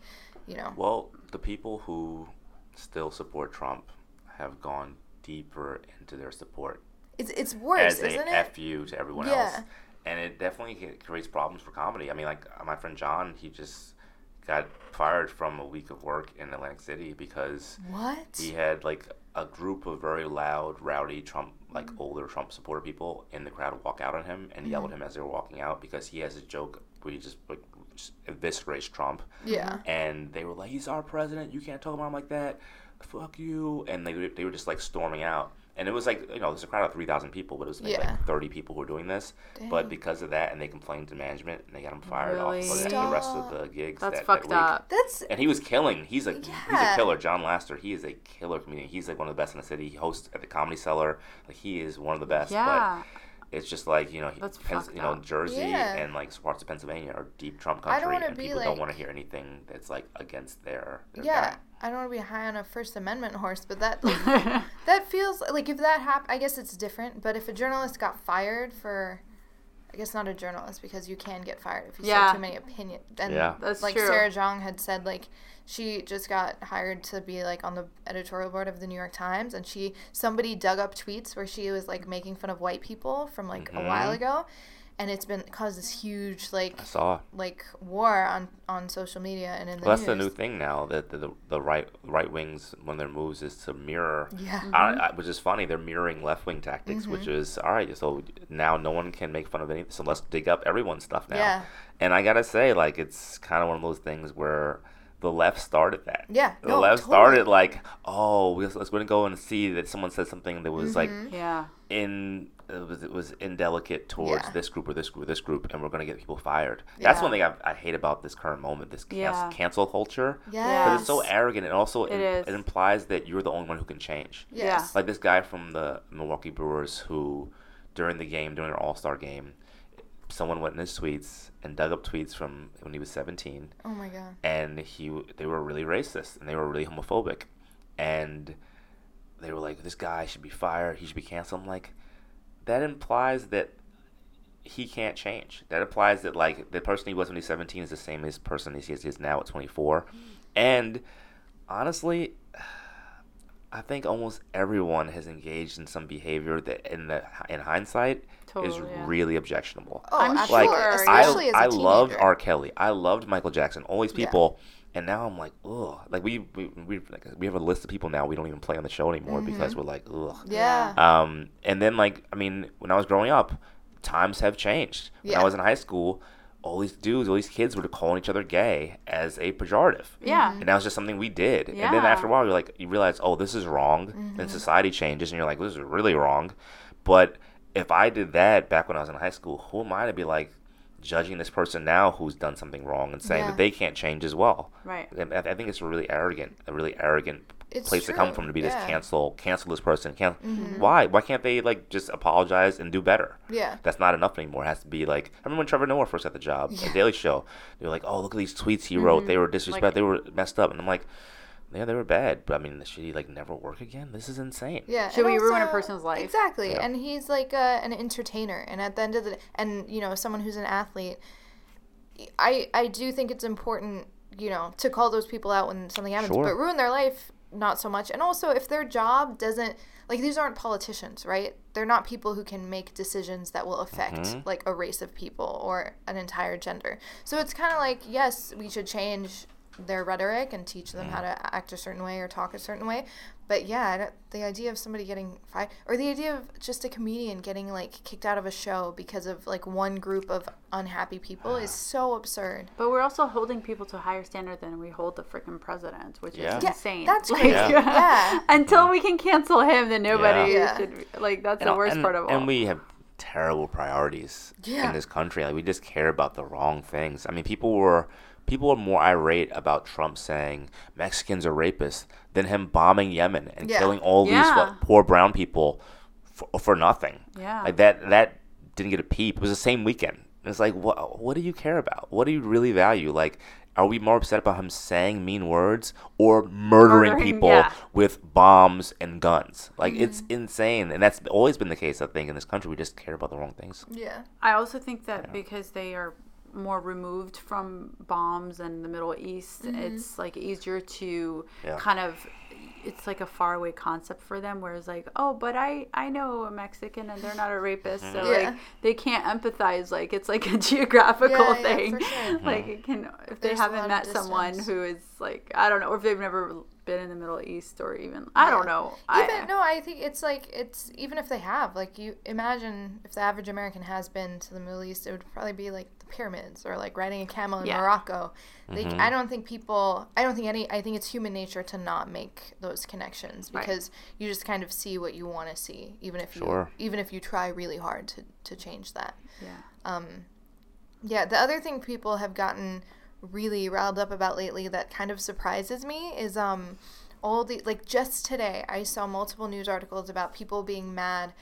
you know. Well, the people who still support Trump have gone deeper into their support It's it's worse, as they isn't it? f you to everyone Yeah. else, and it definitely creates problems for comedy. I mean, like my friend John, he just got fired from a week of work in Atlantic City because what? he had like a group of very loud, rowdy Trump, like mm. older Trump supporter people in the crowd walk out on him and yell at mm. him as they were walking out because he has a joke where he just like just eviscerates Trump Yeah. and they were like, "He's our president. You can't talk about him like that. Fuck you!" And they they were just like storming out. And it was like you know, there's a crowd of three thousand people, but it was maybe Yeah. like thirty people who were doing this. But because of that, and they complained to management, and they got him fired Really? off of the, the rest of the gigs. That's that, fucked that week. up. That's And he was killing. He's a he's a killer. Jon Laster. He is a killer comedian. He's like one of the best in the city. He hosts at the Comedy Cellar. Like he is one of the best. Yeah. But it's just like you know, That's Pens- you know. Jersey Yeah. and like parts of Pennsylvania are deep Trump I don't country, wanna and be, people don't want to hear anything that's like against their, their yeah. guy. I don't want to be high on a First Amendment horse, but that like, that feels like if that happened, I guess it's different. But if a journalist got fired for I guess not a journalist because you can get fired if you Yeah. say too many opinions. And Yeah. That's like true. Sarah Jeong had said, like she just got hired to be like on the editorial board of the New York Times, and she somebody dug up tweets where she was like making fun of white people from like a while Mhm. ago, and it's been caused this huge like I saw. like war on on social media and in the Well, that's the new thing now that the, the, the right right wings one of their moves is to mirror Yeah. I, mm-hmm. I, which is funny. They're mirroring left wing tactics, which mm-hmm. is all right. So now no one can make fun of anything. So let's dig up everyone's stuff now. Yeah. And I gotta say, like, it's kind of one of those things where the left started that. Yeah, The no, left totally. started like, oh, let's, let's go and go and see that someone said something that was like mm-hmm. Yeah. in it was, it was indelicate towards Yeah. this group or this group or this group, and we're gonna get people fired. That's Yeah. one thing I, I hate about this current moment. This can- Yeah. cancel culture. Yes. Because it's so arrogant, and also It it, is. it implies that you're the only one who can change. Yes. Like this guy from the Milwaukee Brewers who, during the game, during their All Star game, someone went in his tweets and dug up tweets from when he was 17, Oh my god. and he they were really racist and they were really homophobic, and they were like, "This guy should be fired. He should be canceled." I'm like, that implies that he can't change. That implies that like the person he was when he was 17 is the same as person he is now at 24, and honestly. I think almost everyone has engaged in some behavior that, in the in hindsight, is yeah. really objectionable. Oh, I'm absolutely. Like Sure. Especially I, as a I loved. R. Kelly. I loved Michael Jackson. All these Yeah. people, and now I'm like, ugh. Like we we we, like, we have a list of people now we don't even play on the show anymore Mm-hmm. because we're like, ugh. Yeah. Um, and then like I mean, when I was growing up, times have changed. When Yeah. I was in high school, all these dudes, all these kids were calling each other gay as a pejorative. Yeah. And that was just something we did. Yeah. And then after a while, you're like, you realize, oh, this is wrong. Mm-hmm. And society changes, and you're like, this is really wrong. But if I did that back when I was in high school, who am I to be like judging this person now who's done something wrong and saying Yeah. that they can't change as well? Right. I, I think it's really arrogant, a really arrogant It's place to come from to be yeah. Mm-hmm. this cancel, cancel this person. Can why? Why can't they like just apologize and do better? Yeah. That's not enough anymore. It has to be like I remember when Trevor Noah first got the job Yeah. at Daily Show. They were like, "Oh, look at these tweets he wrote. They were disrespect. Like- they were messed up." And I'm like, "Yeah, they were bad, but I mean, should he like never work again? This is insane." Yeah. Should and we ruin a person's life? Exactly. Yeah. And he's like uh, an entertainer. And at the end of the and you know, someone who's an athlete, I I do think it's important, you know, to call those people out when something happens, Sure. but ruin their life not so much. And also if their job doesn't like these aren't politicians, right? They're not people who can make decisions that will affect Mhm. like a race of people or an entire gender. So it's kind of like yes, we should change their rhetoric and teach them how to act a certain way or talk a certain way. But yeah, I don't- the idea of somebody getting fired or the idea of just a comedian getting like kicked out of a show because of like one group of unhappy people is so absurd. But we're also holding people to a higher standard than we hold the freaking president, which Yeah. is Yeah, insane. that's Like, crazy. Yeah. Yeah. Until we can cancel him, then nobody Yeah. should. Be, like that's And, the worst and- part of all. And we have terrible priorities Yeah. in this country. Like we just care about the wrong things. I mean, people were people were more irate about Trump saying Mexicans are rapists than him bombing Yemen and Yeah. killing all these Yeah. what, poor brown people for, for nothing. Yeah. Like that that didn't get a peep. It was the same weekend. It's like what what do you care about? What do you really value? Like are we more upset about him saying mean words or murdering, Murdering, people yeah. with bombs and guns? Like it's Mm-hmm. insane, and that's always been the case. I think in this country, we just care about the wrong things. Yeah. I also think that because they are more removed from bombs and the Middle East, mm-hmm. it's like easier to Yeah. kind of it's like a faraway concept for them whereas like oh but i i know a mexican and they're not a rapist so mm-hmm. Yeah. like they can't empathize like it's like a geographical Yeah, yeah, thing for sure. like it can if they There's a haven't met someone who is like i don't know or if they've never been in the middle east or even i don't Yeah. know Even I, no, I think it's like it's even if they have like you imagine if the average American has been to the Middle East, it would probably be like the pyramids or like riding a camel in Yeah. Morocco. Like Mm-hmm. I don't think people, I don't think any, I think it's human nature to not make those connections Right. because you just kind of see what you want to see, even if Sure. you even if you try really hard to to change that. yeah Um, yeah, the other thing people have gotten really riled up about lately that kind of surprises me is um all the like just today I saw multiple news articles about people being mad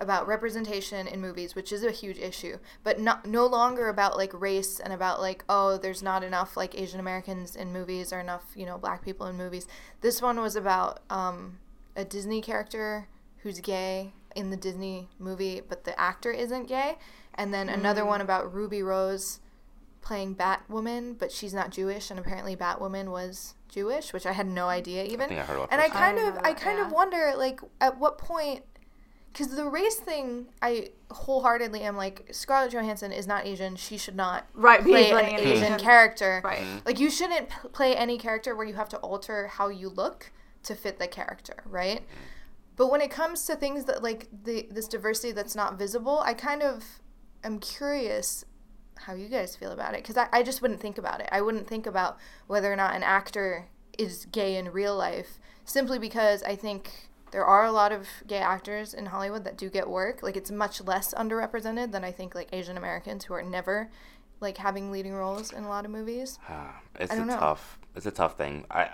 about representation in movies, which is a huge issue, but not no longer about like race and about like oh there's not enough like Asian Americans in movies or enough you know black people in movies. This one was about um, a Disney character who's gay in the Disney movie, but the actor isn't gay. And then another one about Ruby Rose playing Batwoman, but she's not Jewish, and apparently Batwoman was Jewish, which I had no idea even. think I heard about and I this. I kind didn't of, know I that, kind of wonder, like, at what point, because the race thing, I wholeheartedly am like, Scarlett Johansson is not Asian. She should not Right, play an an Asian Asian- character. Right. Mm-hmm. Like, you shouldn't p- play any character where you have to alter how you look to fit the character, right? Mm-hmm. But when it comes to things that like the this diversity that's not visible, I kind of am curious how you guys feel about it because I, I just wouldn't think about it. I wouldn't think about whether or not an actor is gay in real life simply because I think there are a lot of gay actors in Hollywood that do get work. Like it's much less underrepresented than I think like Asian Americans who are never like having leading roles in a lot of movies. it's a know. tough it's a tough thing i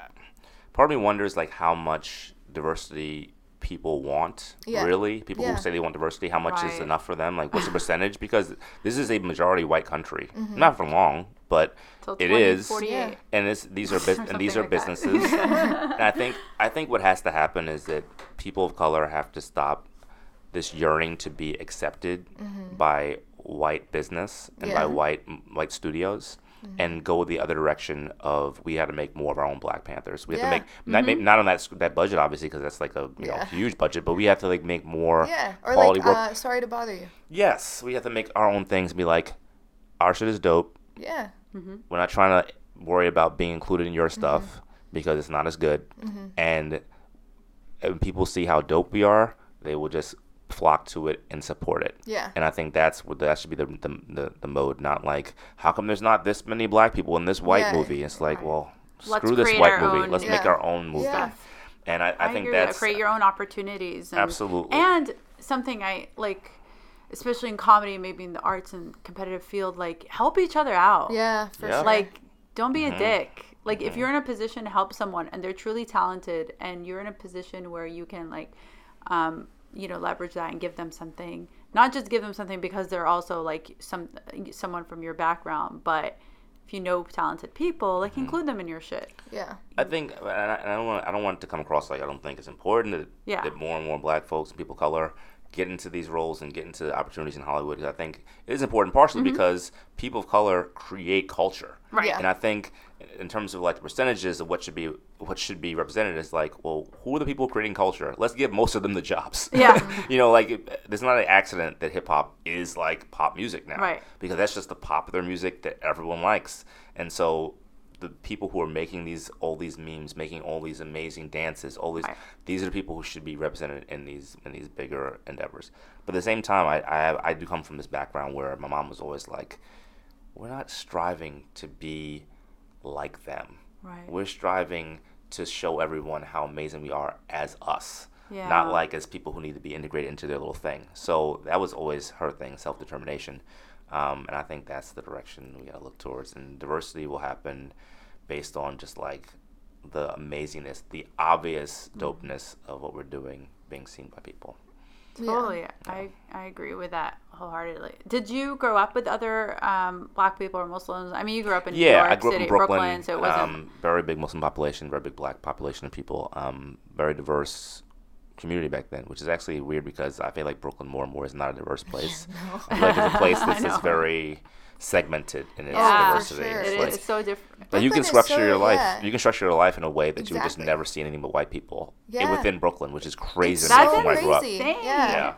part of me wonders like how much diversity people want Yeah. really people Yeah. who say they want diversity how much is enough for them like what's the percentage because this is a majority white country Mm-hmm. not for long but Till it is 2048. Yeah. and this these are bus- and these are like businesses and i think i think what has to happen is that people of color have to stop this yearning to be accepted by white business and by Mm-hmm. White white studios and go the other direction of we had to make more of our own Black Panthers. We have Yeah. to make not, maybe not on that that budget obviously because that's like a you know huge budget, but we have to like make more Yeah, or quality like work. uh, sorry to bother you. yes, we have to make our own things and be like our shit is dope. Yeah. We're not trying to worry about being included in your Mm-hmm. stuff because it's not as good. And when people see how dope we are, they will just flock to it and support it. Yeah. And I think that's what that should be the the, the, the mode, not like how come there's not this many black people in this white Yeah. movie? It's like, well, Let's screw this white movie. own- Let's make our own movie. Yeah. And I, I, think agree with that. that's create your own opportunities. And, Absolutely. And something I like, especially in comedy, maybe in the arts and competitive field, like help each other out. Yeah, for Yeah. sure. Like, don't be Mm-hmm. a dick. Like, if you're in a position to help someone and they're truly talented, and you're in a position where you can like, um, you know, leverage that and give them something. Not just give them something because they're also like some someone from your background, but if you know talented people, like Mm-hmm. include them in your shit. yeah. I think, and I, and I don't want, I don't want it to come across like I don't think it's important that, Yeah. that more and more Black folks and people of color get into these roles and get into opportunities in Hollywood. 'cause I think it is important, partially because people of color create culture, Mm-hmm. Right. Yeah. And I think in terms of like the percentages of what should be what should be represented is like, well, who are the people creating culture? Let's give most of them the jobs. Yeah. you know, like it- there's not an accident that hip hop is like pop music now, Right. Because that's just the popular music that everyone likes, and so the people who are making these all these memes, making all these amazing dances, all these Right. these are the people who should be represented in these in these bigger endeavors. But at the same time, I I, I do come from this background where my mom was always like, we're not striving to be like them. Right. We're striving to show everyone how amazing we are as us. Yeah. Not like as people who need to be integrated into their little thing. So that was always her thing, self determination. Um, and I think that's the direction we gotta look towards. And diversity will happen based on just like the amazingness, the obvious dopeness of what we're doing being seen by people. Totally. I, I agree with that wholeheartedly. Did you grow up with other um, black people or Muslims? I mean, you grew up in New Yeah, York I grew up City, in Brooklyn. so it wasn't. um, very big Muslim population, very big black population of people. Um, very diverse community back then, which is actually weird because I feel like Brooklyn more and more is not a diverse place. I feel like it's a place that's just very segmented in its Yeah, diversity. sure. It's like, is so different. but you can Brooklyn is structure so- your life. yeah. You can structure your life in a way that you would just never see anything but white people Yeah. within Brooklyn, which is crazy. That's from where I grew up. crazy. Dang. Yeah.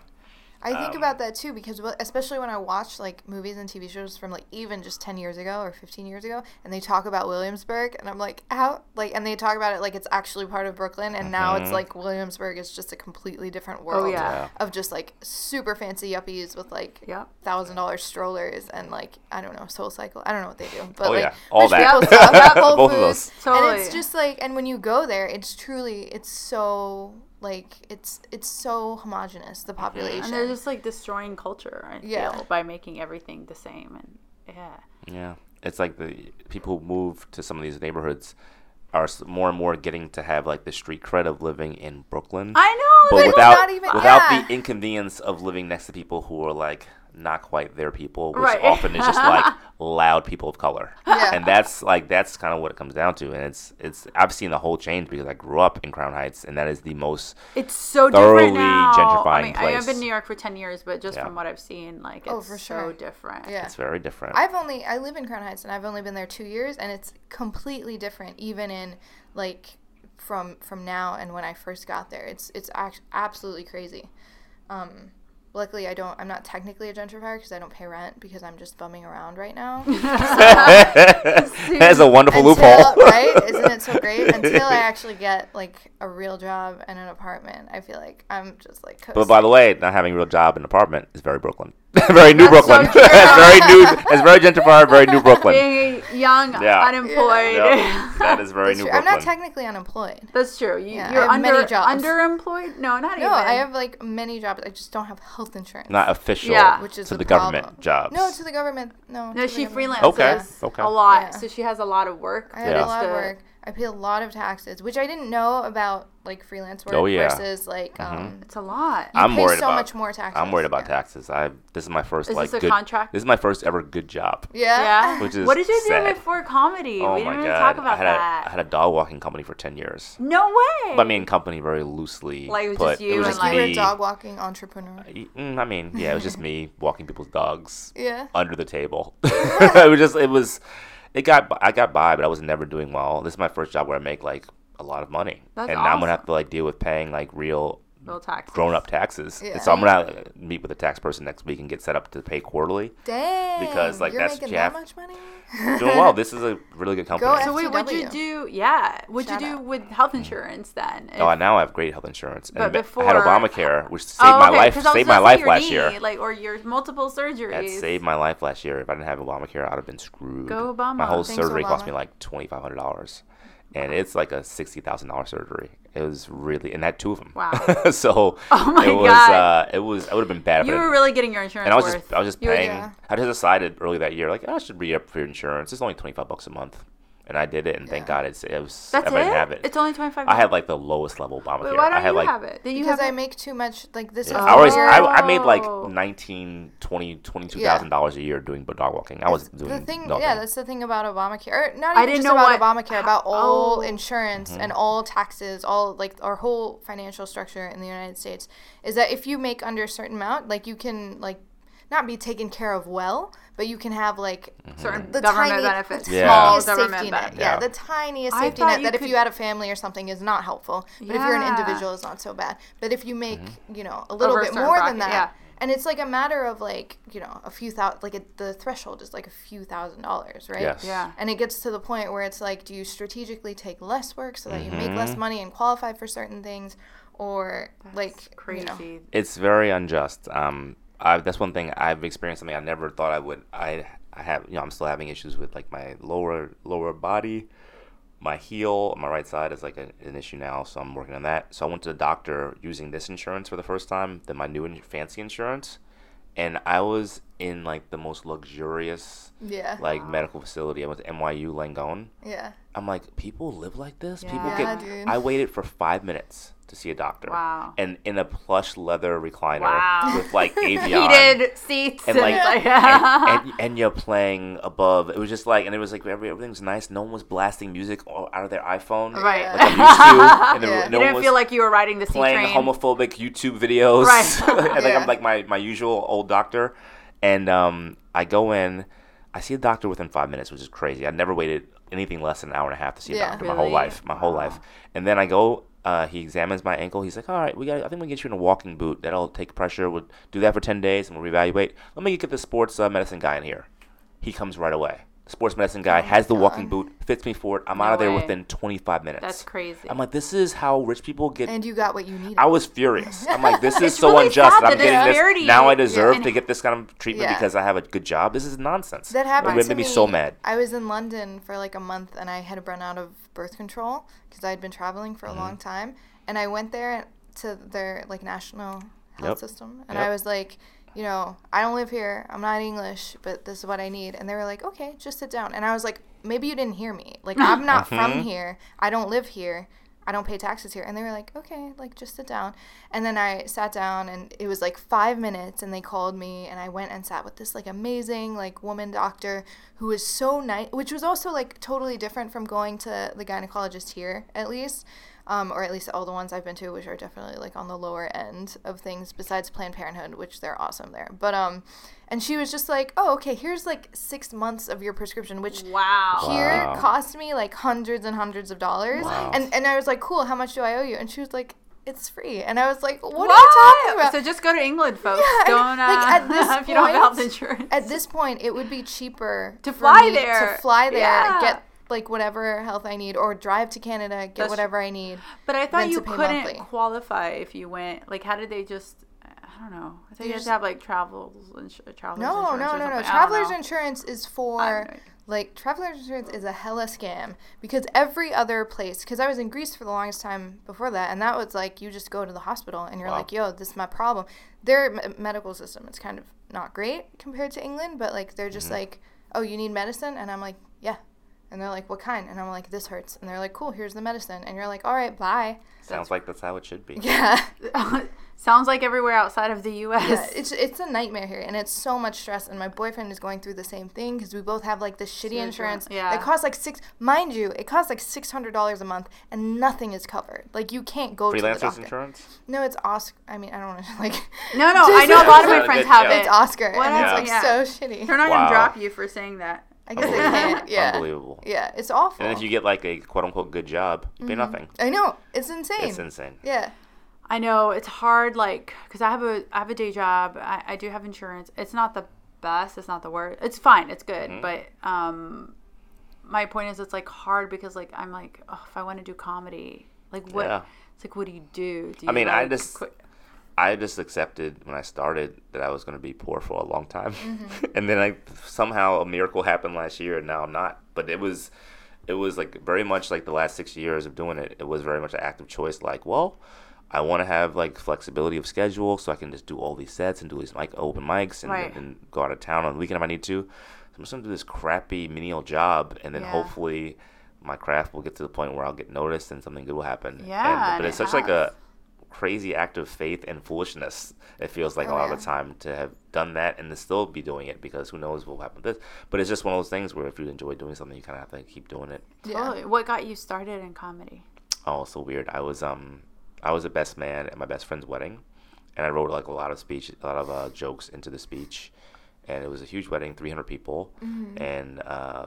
Yeah. I think Um, about that too because especially when I watch like movies and TV shows from like even just 10 years ago or 15 years ago and they talk about Williamsburg and I'm like how like and they talk about it like it's actually part of Brooklyn and now it's Mhm. like Williamsburg is just a completely different world Oh, yeah. Yeah. of just like super fancy yuppies with like Yep. thousand dollar strollers and like I don't know Soul Cycle I don't know what they do but Oh like yeah, all rich that. people stuff, Whole Both of those. Totally. And it's just like, and when you go there, it's truly, it's so like, it's it's so homogenous the population. and they're just like destroying culture, I Yeah. feel, by making everything the same. And yeah. Yeah, it's like the people who move to some of these neighborhoods are more and more getting to have like the street cred of living in Brooklyn. I know. but But without not even- without yeah. the inconvenience of living next to people who are like not quite their people, which Right. often is just like loud people of color. Yeah. And that's like that's kind of what it comes down to. And it's it's I've seen the whole change because I grew up in Crown Heights, and that is the most It's so Thoroughly different now. I gentrifying mean, I have been in New York for ten years, but just Yeah. from what I've seen, like it's Oh, for so sure. different. Yeah. it's very different. I've only I live in Crown Heights and I've only been there two years and it's completely different even in like from from now and when I first got there. It's it's act- absolutely crazy. Um, luckily I don't I'm not technically a gentrifier because I don't pay rent because I'm just bumming around right now. that is a wonderful Until- loophole. right? Isn't it so great? Until I actually get like a real job and an apartment, I feel like I'm just like. But by the way, not having a real job and an apartment is very Brooklyn. very new That's so Brooklyn. true. it's very new. It's very gentrified. Very new Brooklyn. Being young, Yeah. unemployed. Yep. That is very That's new true. Brooklyn. I'm not technically unemployed. That's true. you, yeah. you're have under, many jobs. underemployed? No, not No, even. I have like many jobs. I just don't have health insurance. not official Yeah. Which is to the the government problem. jobs. No, to the government. No. No, to she the government. freelances Okay, okay. a lot, Yeah. so she has a lot of work. I have Yeah. a lot of to- work. I pay a lot of taxes, which I didn't know about like freelance work Oh, yeah. versus like um. It's a lot. You I'm pay worried so about. much more taxes. I'm worried about yeah. taxes. I this is my first Is like this a good. contract? This is my first ever good job. Yeah. Yeah. Which is what did you sad. do before comedy? Oh we my didn't god! even talk about I had that. a I had a dog walking company for ten years. no way. But I mean, company very loosely. Like, it was put. just you it was and, just like- You were me. a dog walking entrepreneur. Mm, I mean, yeah, it was just me walking people's dogs Yeah. under the table. it was just it was it got I got by, but I was never doing well. This is my first job where I make like a lot of money, That's and now I'm gonna have to like deal with paying like real Real taxes. grown up taxes. Yeah. And so I'm gonna meet with a tax person next week and get set up to pay quarterly. Dang. Because, like, you're that's making Jeff- that much money. Doing well. This is a really good company. Go So wait, what'd you do? Yeah, what'd Shout you do out. with health insurance then? Oh, If- now I have great health insurance. And But I had Obamacare, which oh, saved Oh, my okay, life. 'cause I was Saved my life last knee, year. like or your multiple surgeries. That saved my life last year. If I didn't have Obamacare, I'd have been screwed. Go Obama. My whole Thanks, surgery cost me like twenty five hundred dollars, and it's like a sixty thousand dollars surgery. It was really, and that two of them. Wow. so Oh my it was, God. uh, it was, it would have been bad. You were really getting your insurance and I was worth. just, I was just You were- paying. yeah. I just decided early that year, like "Oh, I should re up for insurance. It's only twenty five bucks a month, and I did it, and thank God it's, it was. That's I it. didn't have it, It's only twenty five. I had like the lowest level Obamacare. Wait, why don't I had you like have it? Did you because have I it? make too much. Like this Yeah. is. I always I, weird. I made like Oh. 19 20 22000 dollars a year doing dog walking. I was doing the thing, nothing. yeah, that's the thing about Obamacare. Or not I even didn't just know about what- Obamacare, about all oh. insurance Mm-hmm. and all taxes, all like our whole financial structure in the United States is that if you make under a certain amount, like you can like not be taken care of well, but you can have like certain the government tiny, benefits. the Yeah. tiniest Small safety government net. Yeah, Yeah. the tiniest safety net you that if you had a family or something is not helpful. But if you're an individual, it's not so bad. But if you make, Mm-hmm. you know, a little Over bit certain more bracket, than that, yeah. and it's like a matter of like, you know, a few thousand, like it, the threshold is like a few thousand dollars, right? Yes. Yeah. And it gets to the point where it's like, do you strategically take less work so that you make Mm-hmm. less money and qualify for certain things, or like crazy. You know, It's very unjust. Um, I, that's one thing I've experienced. Something I never thought I would. I I have you know I'm still having issues with like my lower lower body. My heel on my right side is like a, an issue now, so I'm working on that. So I went to the doctor using this insurance for the first time, then my new and fancy insurance, and I was in like the most luxurious yeah, like medical facility. I went to NYU Langone. yeah, I'm like, people live like this. People get. dude. I waited for five minutes to see a doctor. Wow. And in a plush leather recliner Wow. with like Avion. Heated seats And like, and, and, and you're playing above. It was just like, and it was like every, everything was nice. No one was blasting music out of their iPhone, Right. Like I'm used to. And there- Yeah. no didn't was feel like you were riding the playing train. homophobic YouTube videos. Right. and like Yeah. I'm like my, my usual old doctor. And um, I go in, I see a doctor within five minutes, which is crazy. I never waited anything less than an hour and a half to see a Yeah. doctor my whole life. My whole Wow. life. And then I go, uh, he examines my ankle. He's like, all right, we got. I think we can get you in a walking boot. That'll take pressure. We'll do that for ten days, and we'll reevaluate. Let me get the sports uh, medicine guy in here. He comes right away. Sports medicine guy Oh has the walking boot, fits me for it. I'm No out of there way. within 25 minutes. That's crazy. I'm like, this is how rich people get and you got what you needed. I was furious. I'm like, this is so really unjust I'm getting this. Now I deserve and- to get this kind of treatment Yeah. because I have a good job. This is nonsense. That happened It to made me. me so mad. I was in London for like a month and I had run out of birth control because I had been traveling for a Mm-hmm. long time. And I went there to their like national health Yep. system and Yep. I was like, you know, I don't live here. I'm not English, but this is what I need. And they were like, okay, just sit down. And I was like, maybe you didn't hear me. Like, I'm not Mm-hmm. from here. I don't live here. I don't pay taxes here. And they were like, okay, like just sit down. And then I sat down and it was like five minutes and they called me and I went and sat with this like amazing like woman doctor who was so nice, which was also like totally different from going to the gynecologist here at least. Um, or at least all the ones I've been to, which are definitely like on the lower end of things besides Planned Parenthood, which they're awesome there. But um, and she was just like, oh, okay, here's like six months of your prescription, which Wow. here Wow. cost me like hundreds and hundreds of dollars. Wow. And and I was like, cool, how much do I owe you? And she was like, it's free. And I was like, what, What? are you talking about? So just go to England, folks. Yeah, Don't mean, like, uh, at this if you don't have health point- insurance. At this point, it would be cheaper To fly me there. to fly there, Yeah. get like whatever health I need, or drive to Canada, get That's- whatever I need. But I thought you couldn't monthly. qualify if you went. Like, how did they just? I don't know. I think You you have just- to have like travels and uh, travelers No, insurance no, no, no. something. I don't Travelers insurance is for have like travelers insurance is a hella scam because every other place because I was in Greece for the longest time before that and that was like you just go to the hospital and you're Wow. like yo this is my problem their me- medical system is kind of not great compared to England but like they're just mm-hmm. like oh you need medicine and I'm like yeah and they're like what kind and I'm like this hurts and they're like cool here's the medicine and you're like all right bye Sounds like that's how it should be. yeah Sounds like everywhere outside of the U.S. Yeah, it's it's a nightmare here, and it's so much stress. And my boyfriend is going through the same thing because we both have like this shitty Huge insurance. one, yeah. It costs like six, mind you, it costs like six hundred dollars a month, and nothing is covered. Like you can't go to the Freelancers doctor. insurance? No, it's Oscar. I mean, I don't want to like. no, no. I know a lot of my friends have it. It's Oscar, What and it's like Yeah. so shitty. They're not Wow. gonna drop you for saying that. I guess they can't. Yeah. Unbelievable. Yeah, it's awful. And if you get like a quote unquote good job, you pay Mm-hmm. nothing. I know it's insane. It's insane. Yeah. I know it's hard, like, because I have a I have a day job. I, I do have insurance. It's not the best. It's not the worst. It's fine. It's good. Mm-hmm. But um, my point is, it's like hard because like I'm like, oh, if I want to do comedy, like what? Yeah. It's like, what do you do? do you I you, mean, I like, just- quit- I just accepted when I started that I was going to be poor for a long time, Mm-hmm. and then I somehow a miracle happened last year, and now I'm not. But it was, it was like very much like the last six years of doing it. It was very much an active choice. Like, well, I want to have like flexibility of schedule, so I can just do all these sets and do these like open mics and, Right. and go out of town on the weekend if I need to. So I'm just gonna do this crappy menial job, and then Yeah. hopefully my craft will get to the point where I'll get noticed and something good will happen. Yeah, And, but it it's such like a crazy act of faith and foolishness. It feels like Oh, a lot yeah. of the time to have done that and to still be doing it because who knows what will happen with this. But it's just one of those things where if you enjoy doing something, you kind of have to keep doing it. Yeah. Totally. What got you started in comedy? Oh, so weird. I was um I was the best man at my best friend's wedding, and I wrote like a lot of speech, a lot of uh, jokes into the speech, and it was a huge wedding, 300 people, Mm-hmm. and uh,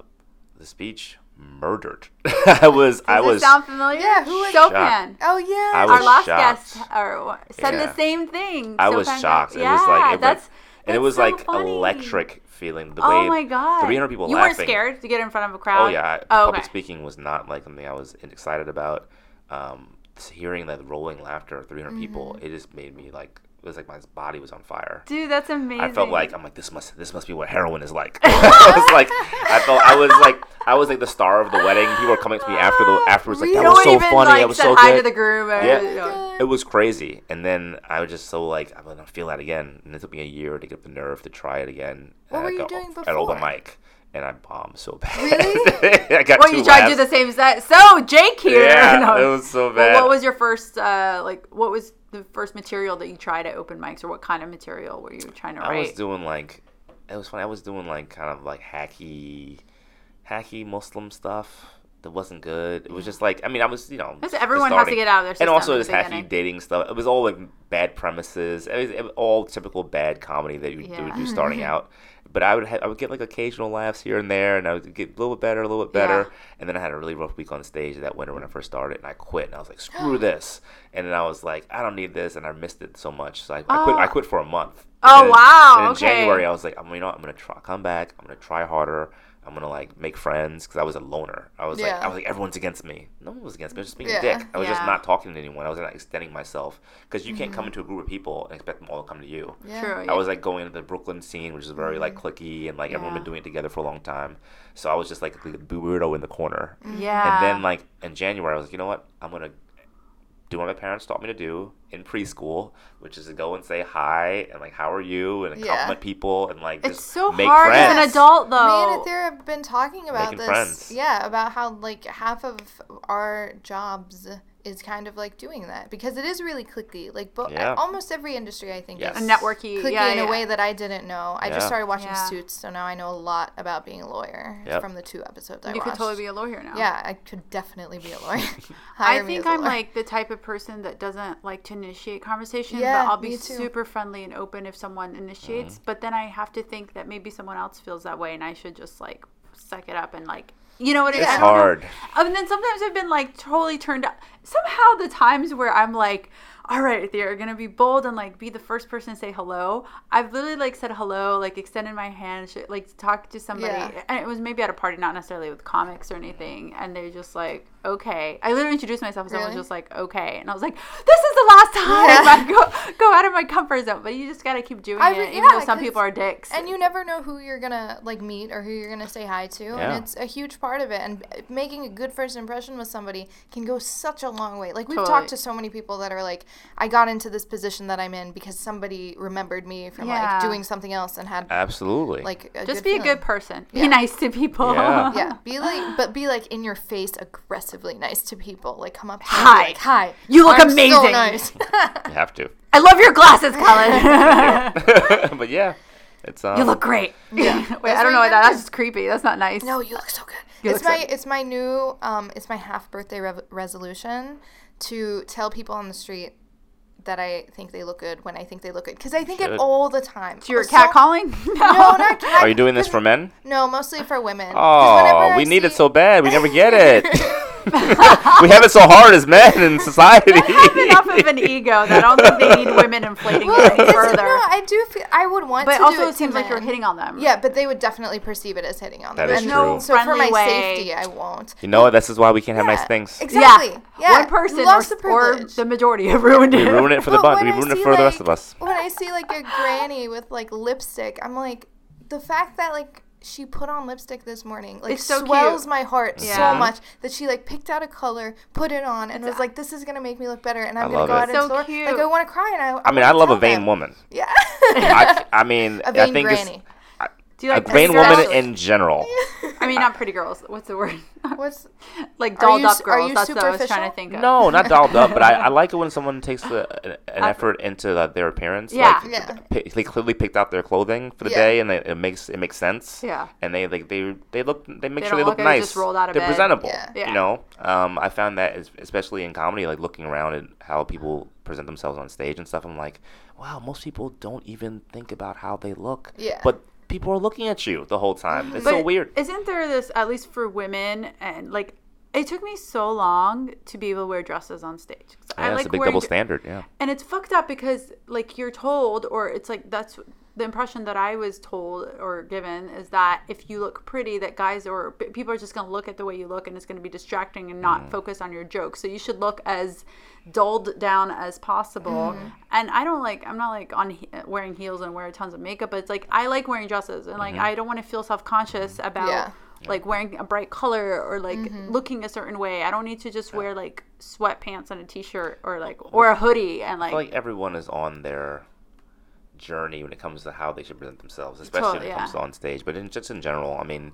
the speech murdered. I was I was sound familiar? Yeah, who was- Chopin. Oh yeah. I Our last shocked. guest or, said Yeah. the same thing. I was Chopin shocked. got- It was like Yeah, it, that's like, and it was so like funny. electric feeling. The Oh way my god! 300 people You laughing. weren't scared to get in front of a crowd. Oh yeah, I- Oh, public okay. speaking was not like something I was excited about. Um, hearing that rolling laughter of 300 people, Mm-hmm. it just made me like it was like my body was on fire. Dude, that's amazing. I felt like I'm like this must this must be what heroin is like. I was like I felt I was like I was like the star of the wedding. People were coming to me after the ah, afterwards like You that don't was so even, funny. Like, That was said so hi good. to the groom. Or, Yeah. you know. It was crazy, and then I was just so like I'm gonna feel that again, and it took me a year to get the nerve to try it again. What And were I you got doing At open before? mic, and I bombed so bad. Really? I got Well, two you tried to do the same set. So Jake here. Yeah, No. it was so Well, bad. what was your first uh, like? What was the first material that you tried at open mics, or what kind of material were you trying to I write? I was doing like it was funny. I was doing like kind of like hacky, hacky Muslim stuff that wasn't good. It was just like I mean I was you know Because everyone has to get out of their system and also this hacky dating stuff. It was all like bad premises. It was, it was all typical bad comedy that you Yeah. would do starting out. But I would ha- I would get like occasional laughs here and there, and I would get a little bit better, a little bit better. Yeah. And then I had a really rough week on stage that winter when I first started, and I quit. And I was like, screw this. And then I was like, I don't need this, and I missed it so much. So I, I quit. I Oh. quit for a month. Oh, then- wow, and in okay. January, I was like, I'm you know what, I'm gonna try come back. I'm gonna try harder. I'm gonna like make friends because I was a loner. I was like, I was like, everyone's against me. No one was against me. I was just being Yeah. a dick. I was just not talking to anyone. I was not extending myself because you can't come mm-hmm. into a group of people and expect them all to come to you. Yeah. True. I was like going into the Brooklyn scene, which is very like mm-hmm. clicky and like everyone been doing it together for a long time. So I was just like the weirdo in the corner. yeah. And then like in January, I was like, you know what? I'm gonna do what my parents taught me to do in preschool, which is to go and say hi and like how are you and Yeah. compliment people and like it's just so make hard friends. as an adult, though. Me though. and Athera have been talking about Making this. friends. Yeah, about how like half of our jobs is kind of like doing that because it is really clicky. Like bo- Yeah. almost every industry, I think, Yes. is A networky, clicky yeah, in yeah. a way that I didn't know. I Yeah. just started watching Yeah. Suits, so now I know a lot about being a lawyer Yep. from the two episodes I You could totally be a lawyer now. yeah, I could definitely be a lawyer. I think as a I'm lawyer. like the type of person that doesn't like to initiate conversation, Yeah, but I'll be super friendly and open if someone initiates. Mm-hmm. But then I have to think that maybe someone else feels that way, and I should just like suck it up and like, you know what it is? It's I don't know. hard. And then sometimes I've been like totally turned up. Somehow the times where I'm like, all right, they're gonna be bold and like be the first person to say hello. I've literally like said hello, like extended my hand, sh- like talk to somebody, Yeah. and it was maybe at a party, not necessarily with comics or anything. And they're just like, okay. I literally introduced myself, and someone was Really? just like, okay, and I was like, this is the last time Yeah. I go go out of my comfort zone. But you just gotta keep doing I it, re- even yeah, though some people are dicks. and you never know who you're gonna like meet or who you're gonna say hi to Yeah. and it's a huge part of it and uh, making a good first impression with somebody can go such a long way like we've Totally. talked to so many people that are like i got into this position that i'm in because somebody remembered me from Yeah. like doing something else and had Absolutely. like a just good be a good person. Yeah. Be nice to people. Yeah. yeah be like but be like in your face aggressively nice to people like come up to Hi. like hi You look I'm so amazing." nice you have to. I love your glasses, Colin. but yeah, it's um, You look great. Yeah. Wait, That's I don't know why that. That's just creepy. That's not nice. No, you look so good. You it's my so- it's my new um it's my half birthday rev- resolution to tell people on the street that I think they look good when I think they look good because I think Should. it all the time. So you're So- cat calling? No, not cat. Are you doing this for men? No, mostly for women. Oh, whenever Oh, I we need it so bad. We never get it. we have it so hard as men in society. I have enough of an ego that I don't think they need women inflating Well, it any further. no, I do feel I would want but to also, do it, it seems to like you're hitting on them. Yeah, but they would definitely perceive it as hitting on That them. is And true. So for my way. safety, I won't. You know what? This is why we can't have nice things. Exactly. Yeah. One person or, loves the or the majority have ruined it. We ruin it for the But bun. We ruin it see, for the rest of us. When I see like a granny with like lipstick, I'm like, the fact that like she put on lipstick this morning like It's so swells cute. my heart Yeah. so much that she like picked out a color, put it on, and was like, "This is gonna make me look better," and I'm I gonna go it. out into So the store. cute. Like I want to cry, and I. I mean, I love a vain woman. Yeah. I, I mean, a I vain think granny. it's Do you a like vain pretty woman girls? in general. I mean, not pretty girls. What's the word? What's like Are dolled you up girls. That's what I was trying to think of. No, not dolled up, but I, I like it when someone takes the, an, an effort into uh, their appearance. Yeah. Like, Yeah. pi- they clearly picked out their clothing for the Yeah. day, and they, it makes it makes sense. Yeah. And they like they they look they make They sure they look look nice. just rolled out of They're bed. presentable. Yeah. Yeah. You know, um, I found that especially in comedy, like looking around at how people present themselves on stage and stuff. I'm like, wow, most people don't even think about how they look. Yeah. But people are looking at you the whole time. It's so weird. Isn't there this, at least for women, and like, it took me so long to be able to wear dresses on stage. Yeah, it's a big double standard. Yeah. and it's fucked up because like you're told or it's like that's the impression that i was told or given is that if you look pretty that guys or people are just going to look at the way you look and it's going to be distracting and not mm. focus on your jokes. So you should look as dulled down as possible. Mm. And i don't like i'm not like on he- wearing heels and wear tons of makeup but it's like i like wearing dresses and like mm-hmm. i don't want to feel self-conscious mm-hmm. about Yeah. like wearing a bright color or like Mm-hmm. looking a certain way. I don't need to just wear like sweatpants and a t-shirt or like or a hoodie and I like, feel like everyone is on their journey when it comes to how they should present themselves, especially Totally, when it comes yeah. to on stage. But in, just in general, I mean,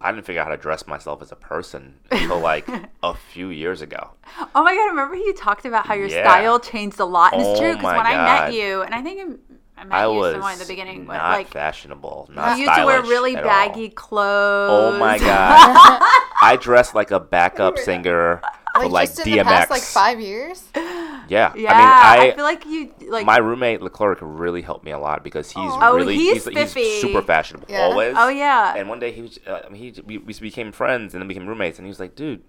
I didn't figure out how to dress myself as a person until like a few years ago. oh my god, remember you talked about how your Yeah. style changed a lot, and it's Oh true because my when I met you, and I think I'm- I met I you was somewhere in the beginning, not like fashionable, not you used to wear really at all. baggy clothes. Oh my god! I dressed like a backup singer like, like just in DMX. the past like five years? Yeah, Yeah, I mean, I, feel like you like. my roommate Leclerc really helped me a lot because he's Oh, really he's he's, spiffy. super fashionable Yeah. always. oh yeah, And one day he was, uh, he we, we became friends and then became roommates, and he was like, "Dude,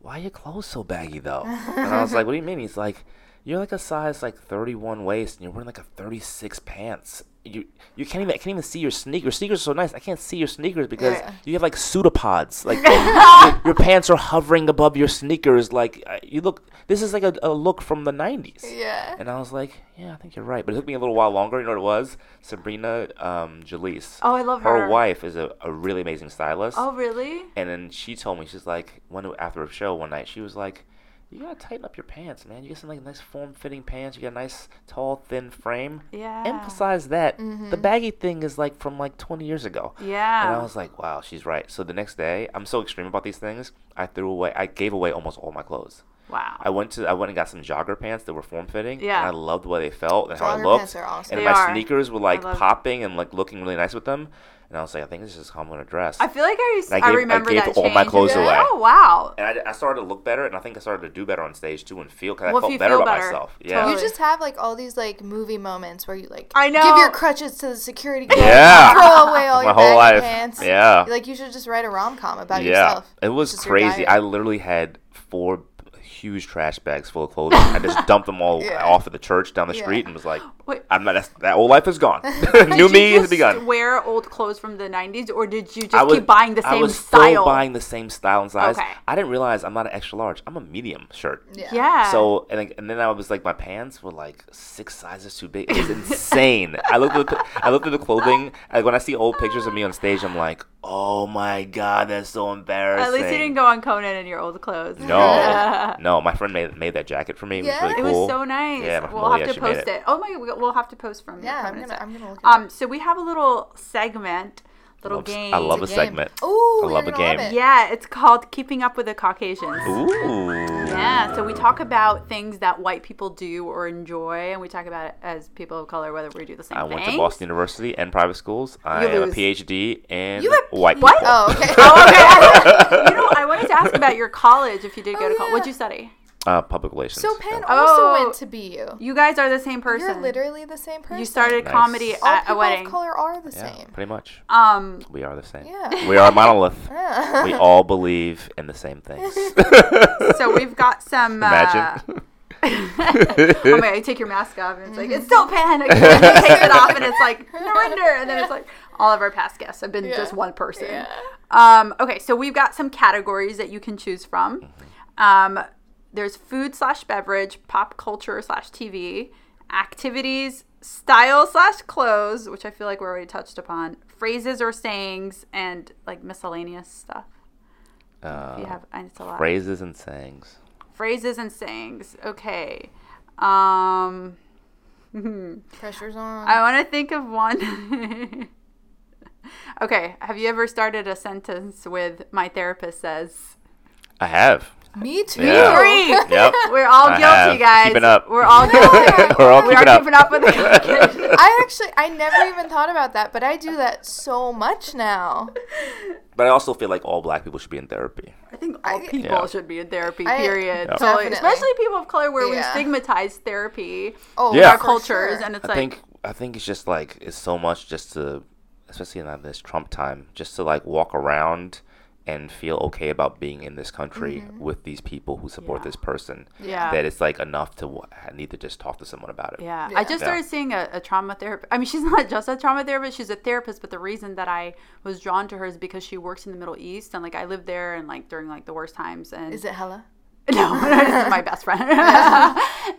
why are your clothes so baggy though?" and I was like, "What do you mean?" He's like, "You're like a size like 31 waist, and you're wearing like a 36 pants. You you can't even I can't even see your sneakers. Your sneakers are so nice. I can't see your sneakers because Yeah. you have like pseudopods. Like your, your pants are hovering above your sneakers. Like you look. This is like a, a look from the 90s." Yeah. And I was like, "Yeah, I think you're right." But it took me a little while longer. You know what it was? Sabrina um, Jalees oh I love her her. wife is a, a really amazing stylist. Oh really? And then she told me, she's like, one after a show one night, she was like, you gotta tighten up your pants, man. You get some like nice form-fitting pants. You got a nice, tall, thin frame. Yeah. Emphasize that. Mm-hmm. The baggy thing is like from like 20 years ago. Yeah. And I was like, wow, she's right. So the next day, I'm so extreme about these things. I threw away, I gave away almost all my clothes. Wow. I went to I went and got some jogger pants that were form fitting. Yeah. And I loved the way they felt and how I looked. pants are awesome. And They my are. sneakers were like popping and like looking really nice with them. And I was like, I think this is how I'm gonna dress. I feel like I, used, And I I, gave- I remember gave that all my clothes away. Oh wow. and I, I started to look better, and I think I started to do better on stage too, and feel because Well, I felt better about better, myself. Yeah. totally. You just have like all these like movie moments where you like I know give your crutches to the security guard, Yeah. throw away all My your whole life. pants. Yeah. Like you should just write a rom com about yeah. yourself. It was Just crazy. I literally had four huge trash bags full of clothes. I just dumped them all Yeah. off at the church down the Yeah. street and was like, Wait. I'm not. That's, that old life is gone. New me has just begun. Wear old clothes from the '90s, or did you just was, keep buying the I same was style? still buying the same style and size. Okay. I didn't realize I'm not an extra large. I'm a medium shirt. Yeah. yeah. So and, then- and then I was like, my pants were like six sizes too big. It was insane. I looked at the, I looked at the clothing. Like when I see old pictures of me on stage, I'm like, oh my god, that's so embarrassing. At least you didn't go on Conan in your old clothes. No, no. My friend made made that jacket for me. It was Yeah? really It was so nice. Yeah, we'll Malia, have to post it. it. Oh my, we- we'll have to post from Yeah, I'm gonna. I'm gonna look at Um, so we have a little segment, little Love- game. I love a Game. segment. Ooh, I love a gonna game. it. Yeah, it's called Keeping Up with the Caucasians. Ooh. Yeah, so we talk about things that white people do or enjoy, and we talk about it as people of color, whether we do the same thing. I thing. went to Boston University and private schools. I You have lose. a PhD in You have- white what? people. Oh, okay. Oh, okay. you know, I wanted to ask about your college. If you did go Oh, to college, yeah. what'd you study? Uh, public relations. So Penn yeah. also Oh. went to BU. You You guys are the same person. You're literally the same person. You started Nice. comedy All at a wedding. People of color are the Yeah, same. pretty much. Um, We are the same. Yeah. We are a monolith. Yeah. we all believe in the same things. so we've got some. Imagine. Uh, oh my! You take your mask off, and it's like it's still panic. And you take it off, and it's like surrender, and then it's like all of our past guests have been Yeah. just one person. Yeah. Um, okay, so we've got some categories that you can choose from. Um, there's food slash beverage, pop culture slash TV, activities, style slash clothes, which I feel like we already touched upon, phrases or sayings, and like miscellaneous stuff. Uh, If you have, it's a lot. phrases and sayings. Phrases and sayings. Okay. Um, Pressure's on. I want to think of one. okay. Have you ever started a sentence with "My therapist says"? I have. Me too. Yeah. Three. Yep. We're all I guilty, have. guys. Keeping up. We're all guilty. We're all we keeping are up. keeping up with it. I actually I never even thought about that, but I do that so much now. But I also feel like all black people should be in therapy. I think all I- people Yeah. should be in therapy. I- period. Yeah. Totally. Especially people of color, where we stigmatize therapy Oh, in Yeah. our for cultures, sure. and it's I like think I think it's just like it's so much just to, especially in uh, this Trump time, just to like walk around and feel okay about being in this country with these people who support Yeah. this person. Yeah. That it's like enough to w- I need to just talk to someone about it. Yeah. Yeah. I just Yeah. started seeing a, a trauma therapist. I mean, she's not just a trauma therapist, she's a therapist, but the reason that I was drawn to her is because she works in the Middle East and like I lived there and like during like the worst times and Is it hella? no, this is my best friend.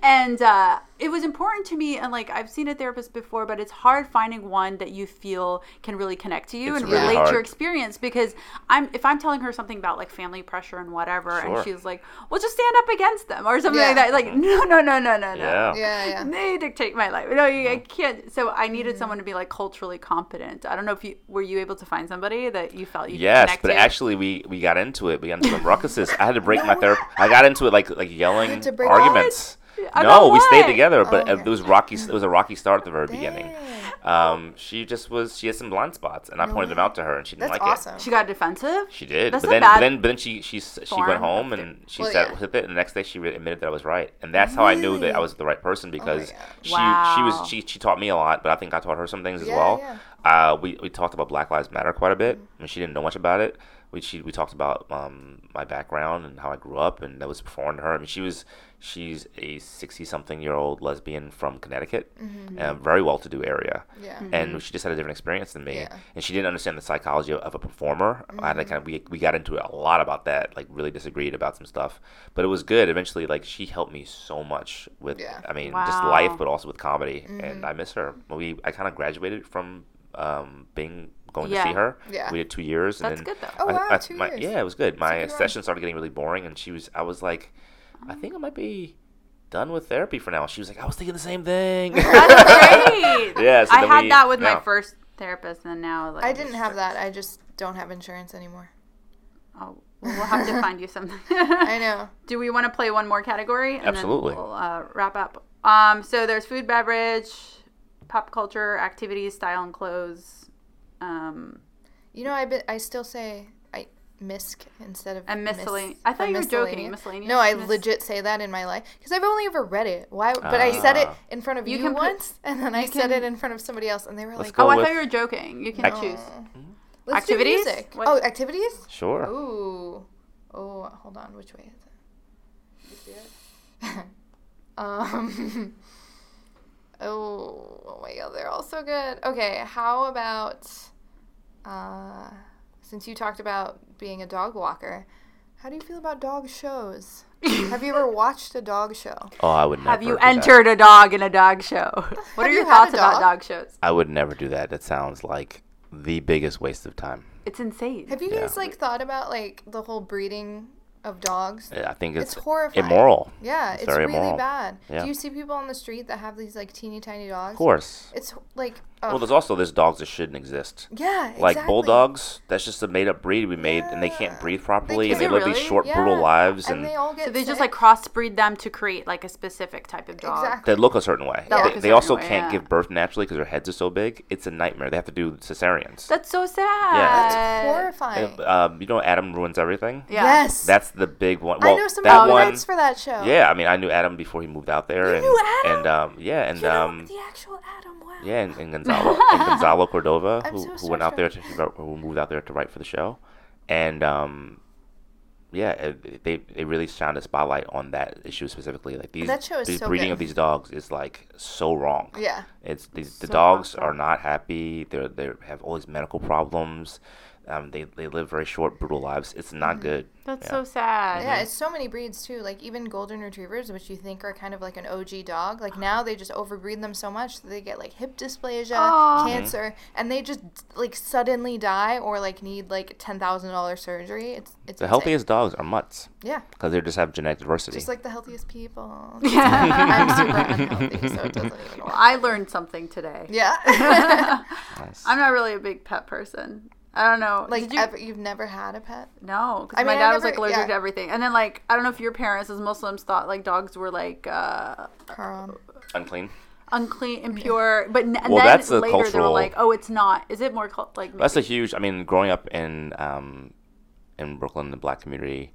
and uh, it was important to me. And like, I've seen a therapist before, but it's hard finding one that you feel can really connect to you It's and really relate hard. your experience. Because I'm, if I'm telling her something about like family pressure and whatever, and she's like, well, just stand up against them or something like that. Like, no, no, no, no, no, no. Yeah. Yeah, yeah. They dictate my life. No, you, I can't. So I Mm-hmm. needed someone to be like culturally competent. I don't know if you were you able to find somebody that you felt you Yes, connect but to? actually, we we got into it. We got into some ruckuses. I had to break my therapy. I got into it like like yelling had to break arguments. About No, we stayed together, but Oh, it was rocky. It was a rocky start at the very beginning. Um, she just was. She had some blind spots, and I pointed them out to her, and she didn't That's like awesome. She got defensive. She did, That's but a then, bad but then, but then she she s- she went home and she Well, sat yeah. with it, and the next day she admitted that I was right, and that's how I knew that I was the right person because God. she she was she she taught me a lot, but I think I taught her some things as Yeah, well. yeah. Uh, we we talked about Black Lives Matter quite a bit. I mean, she didn't know much about it. We she we talked about um, my background and how I grew up, and that was foreign to her. I mean, she was she's a sixty something year old lesbian from Connecticut, Mm-hmm. a very well to do area Yeah. and she just had a different experience than me Yeah. and she didn't understand the psychology of, of a performer i had kind of we, we got into it a lot about that like really disagreed about some stuff but it was good eventually like she helped me so much with Yeah. i mean just life but also with comedy Mm-hmm. and i miss her we i kind of graduated from um being going Yeah. to see her Yeah. we did two years That's and then good though. Oh, wow, I- two my- years. yeah it was good my good run. session started getting really boring and she was i was like i think i might be done with therapy for now she was like i was thinking the same thing That's great. Yeah, so I had we- that with my first therapist, and now like I didn't have that. I just don't have insurance anymore. Oh, We'll have to find you something. I know. Do we want to play one more category? And Absolutely. Then we'll uh, wrap up. Um, so there's food, beverage, pop culture, activities, style, and clothes. Um, You know, I bet I still say I misc instead of And mis- miscellane- I thought you were joking, miscellaneous. miscellaneous, No, I mis- legit say that in my life because I've only ever read it. Why? But I said it Ah. in front of You you, can put- once, and then I you said it in front of somebody else, and they were like, oh, I thought you were joking. You can Act- choose. "Let's Activities? do music." Oh, activities. Sure. Ooh. Oh, hold on. Which way is it? um. oh, oh my god, they're all so good. Okay, how about uh, since you talked about being a dog walker, how do you feel about dog shows? Have you ever watched a dog show? Oh, I would never. Have you do that. entered a dog in a dog show? What are your you had a thoughts about dog? dog shows? I would never do that. That sounds like the biggest waste of time. It's insane. Have you Yeah. guys like thought about like the whole breeding of dogs? Yeah, I think it's, It's horrifying. immoral. Yeah, It's it's, very really immoral. bad. Yeah. Do you see people on the street that have these like teeny tiny dogs? Of course. It's like Well, there's also there's dogs that shouldn't exist. yeah, Like exactly. bulldogs, that's just a made up breed we made, and they can't breathe properly, can't. and they live really? these short, Yeah. brutal lives, and, and, they all get so they just sick. like crossbreed them to create like a specific type of dog. Exactly. they look a certain way. That They- They, certain also way, can't yeah. give birth naturally because their heads are so big. It's a nightmare. They have to do cesareans. That's so sad. That's horrifying. Um, you know, Adam ruins everything. Yeah. Yes. That's the big one. I know some that of one. for that show. Yeah, I mean, I knew Adam before he moved out there, You and knew Adam? and um, yeah, and You know, um, the actual Adam. Wow. yeah, and, and Gonzalo, and Gonzalo Cordova, who, so who went out there to who moved out there to write for the show, and um, yeah, it, they they really shined a spotlight on that issue specifically. Like these, That show is the so breeding good. of these dogs is like so wrong. Yeah. It's these, the So dogs fucked are not happy. They're they have all these medical problems. Um, they they live very short, brutal lives. It's not good. That's Yeah. so sad. Yeah, it's so many breeds too. Like even golden retrievers, which you think are kind of like an OG dog, like now they just overbreed them so much that they get like hip dysplasia, Aw. cancer, and they just like suddenly die or like need like ten thousand dollars surgery. It's it's The insane. healthiest dogs are mutts Yeah, because they just have genetic diversity. just like the healthiest people. Yeah. I'm super unhealthy, so it doesn't even work. I learned something today. Yeah, Nice. I'm not really a big pet person. I don't know. like Did you? ever, you've never had a pet? No, because I my mean, I dad was like allergic yeah. to everything. And then like I don't know if your parents as Muslims thought like dogs were like uh, Haram. Unclean. unclean, impure, but n- Well, then that's a later they were cultural- like, oh, it's not. Is it more cult- like? That's a huge. I mean, growing up in um, in Brooklyn, the black community,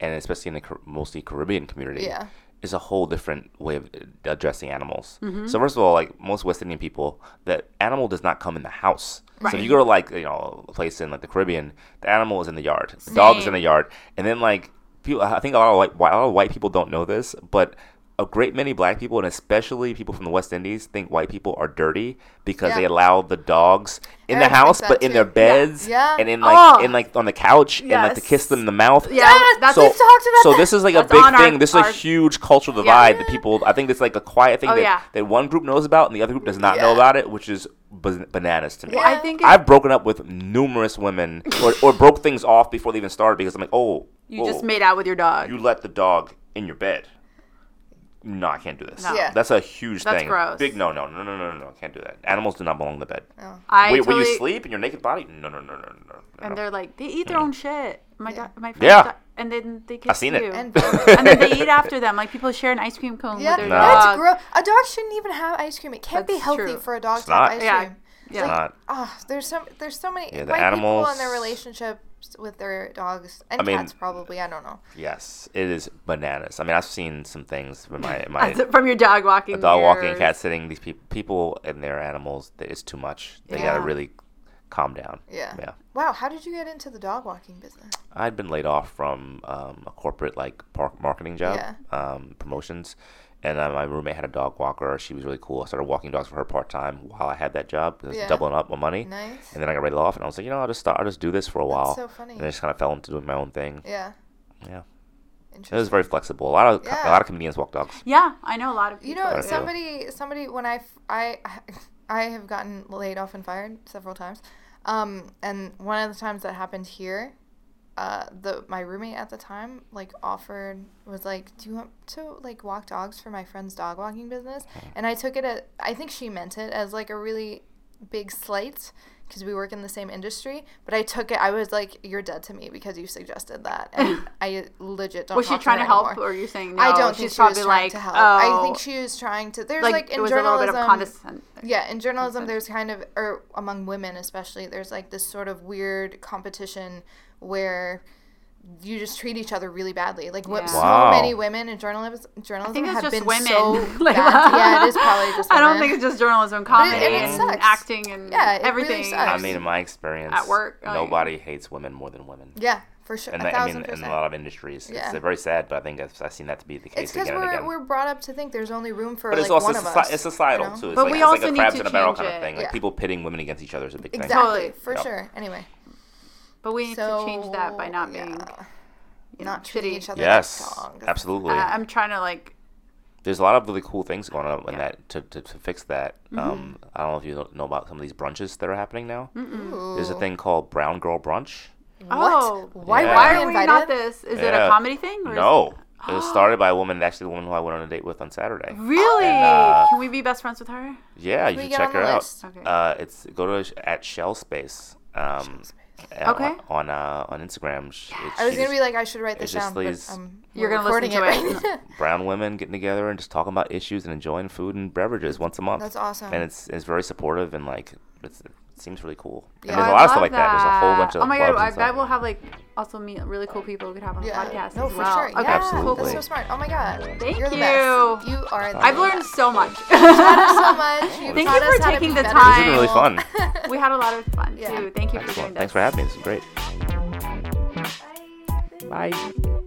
and especially in the mostly Caribbean community, Yeah. Is a whole different way of addressing animals. Mm-hmm. So first of all, like most West Indian people, the animal does not come in the house. So if you go to like you know a place in like the Caribbean, the animal is in the yard, the dog is in the yard, and then like people, I think a lot of white, a lot of white people don't know this, but a great many black people and especially people from the West Indies think white people are dirty because Yeah. they allow the dogs in Eric the house, but that in their beds, Yeah. and in like Oh. in like on the couch, and like to kiss them in the mouth. Yeah, Yes, that's so, talked about so this is like a big on our- thing. this is our- a huge cultural divide that people. I think it's like a quiet thing Oh, that, yeah. that one group knows about and the other group does not know about it, which is bananas to me. Well, I think I've broken up with numerous women or, or broke things off before they even started because I'm like, oh, you whoa, just made out with your dog. you let the dog in your bed. No, I can't do this. No. Yeah. That's a huge That's thing. gross. Big no, no, no, no, no, no, no. Can't do that. Animals do not belong in the bed. I Wait, when totally, you sleep in your naked body? No, no, no, no, no, no. and they're like they eat their own shit. My Yeah. dog, my friends, Yeah. di- and then they kiss I've seen it. you. And and then they eat after them. Like people share an ice cream cone Yeah, with their No. dog. that's gross. A dog shouldn't even have ice cream. It can't be That's healthy true. for a dog It's to have not. ice Yeah. cream. Yeah. It's not. Ah, there's some there's so many Yeah, the white people animals- and their relationships with their dogs and I mean- cats probably. I don't know. Yes, it is bananas. I mean, I've seen some things with my my From your dog walking. a dog walking, cat sitting. These people, people and their animals, it's too much. They gotta really calm down. Yeah. Yeah. Wow, how did you get into the dog walking business? I'd been laid off from um, a corporate like park marketing job, Yeah. um, promotions, and uh, my roommate had a dog walker. She was really cool. I started walking dogs for her part time while I had that job, Yeah. doubling up my money. Nice. And then I got laid off, and I was like, you know, I'll just start. I'll just do this for a while. so funny. And I just kind of fell into doing my own thing. Yeah. Yeah, Interesting. it was very flexible. A lot of Yeah. a lot of comedians walk dogs. Yeah, I know a lot of people. You know, Quite a few. somebody, somebody, when I I I have gotten laid off and fired several times, um, and one of the times that happened here, uh, the my roommate at the time like offered was like, "Do you want to like walk dogs for my friend's dog walking business?" And I took it at, I think she meant it as like a really big slight because we work in the same industry. But I took it. I was like, "You're dead to me because you suggested that," and I legit don't. Was she trying to help, anymore. or are you saying no? I don't think she's she was probably trying like, to help. Oh, I think she was trying to. There's like, like, in it was a little journalism. Yeah, in journalism, there's kind of, or among women especially, there's like this sort of weird competition where you just treat each other really badly. Like what Yeah. so Wow. many women in journalism, journalism think it's have just been women. so Like- bad. Yeah, it is probably just. I don't think it's just journalism, it- comedy, and it and sucks. acting, and Yeah, it really everything. sucks. I mean, in my experience, At work, oh, nobody hates women more than women. Yeah, for sure. And a that, I thousand mean, in a lot of industries, Yeah. it's very sad, but I think I've, I've seen that to be the case. it's case because again and we're, again. we're brought up to think there's only room for but like it's also one of us. it's societal you know? too. It's But like, we it's also like a need crabs to in a barrel change kind of it. thing. Like Yeah. people pitting women against each other is a big thing. Exactly, Totally. for Yep. sure. Anyway, But we need so to change that by not being, yeah, you know, not treating shitty. each other Yes, like absolutely. I- I'm trying to like. There's a lot of really cool things going on in that to, to, to fix that. Mm-hmm. Um, I don't know if you know about some of these brunches that are happening now. There's a thing called Brown Girl Brunch. What? Oh, Why, Yeah. Why are we invited? not this? Is it a comedy thing? Or is No, it was started by a woman, actually the woman who I went on a date with on Saturday. Really? And, uh, Can we be best friends with her? Yeah, you should check on the her out. Okay. Uh, it's go to at Shell Space. Um, uh, Okay. On on, uh, on Instagram. Sh- it- I was gonna just- be like, I should write this just down, but um, You're gonna listen recording to it it. right brown women getting together and just talking about issues and enjoying food and beverages once a month. That's awesome. And it's it's very supportive and like it's, it seems really cool. Yeah. And there's a I lot of stuff like that. There's a whole bunch of Oh my clubs god, I and bet stuff. we'll have like also meet really cool people we could have on the Yeah. podcast No, as for well. sure. Okay, Yeah, Absolutely. That's so smart. Oh my god. Thank You're the you. best. You are. The I've best. learned so much. Taught us so much. You Thank you for us how to taking the time. This is really fun. we had a lot of fun Yeah. too. Thank you for doing this. Thanks for having me. This is great. Bye.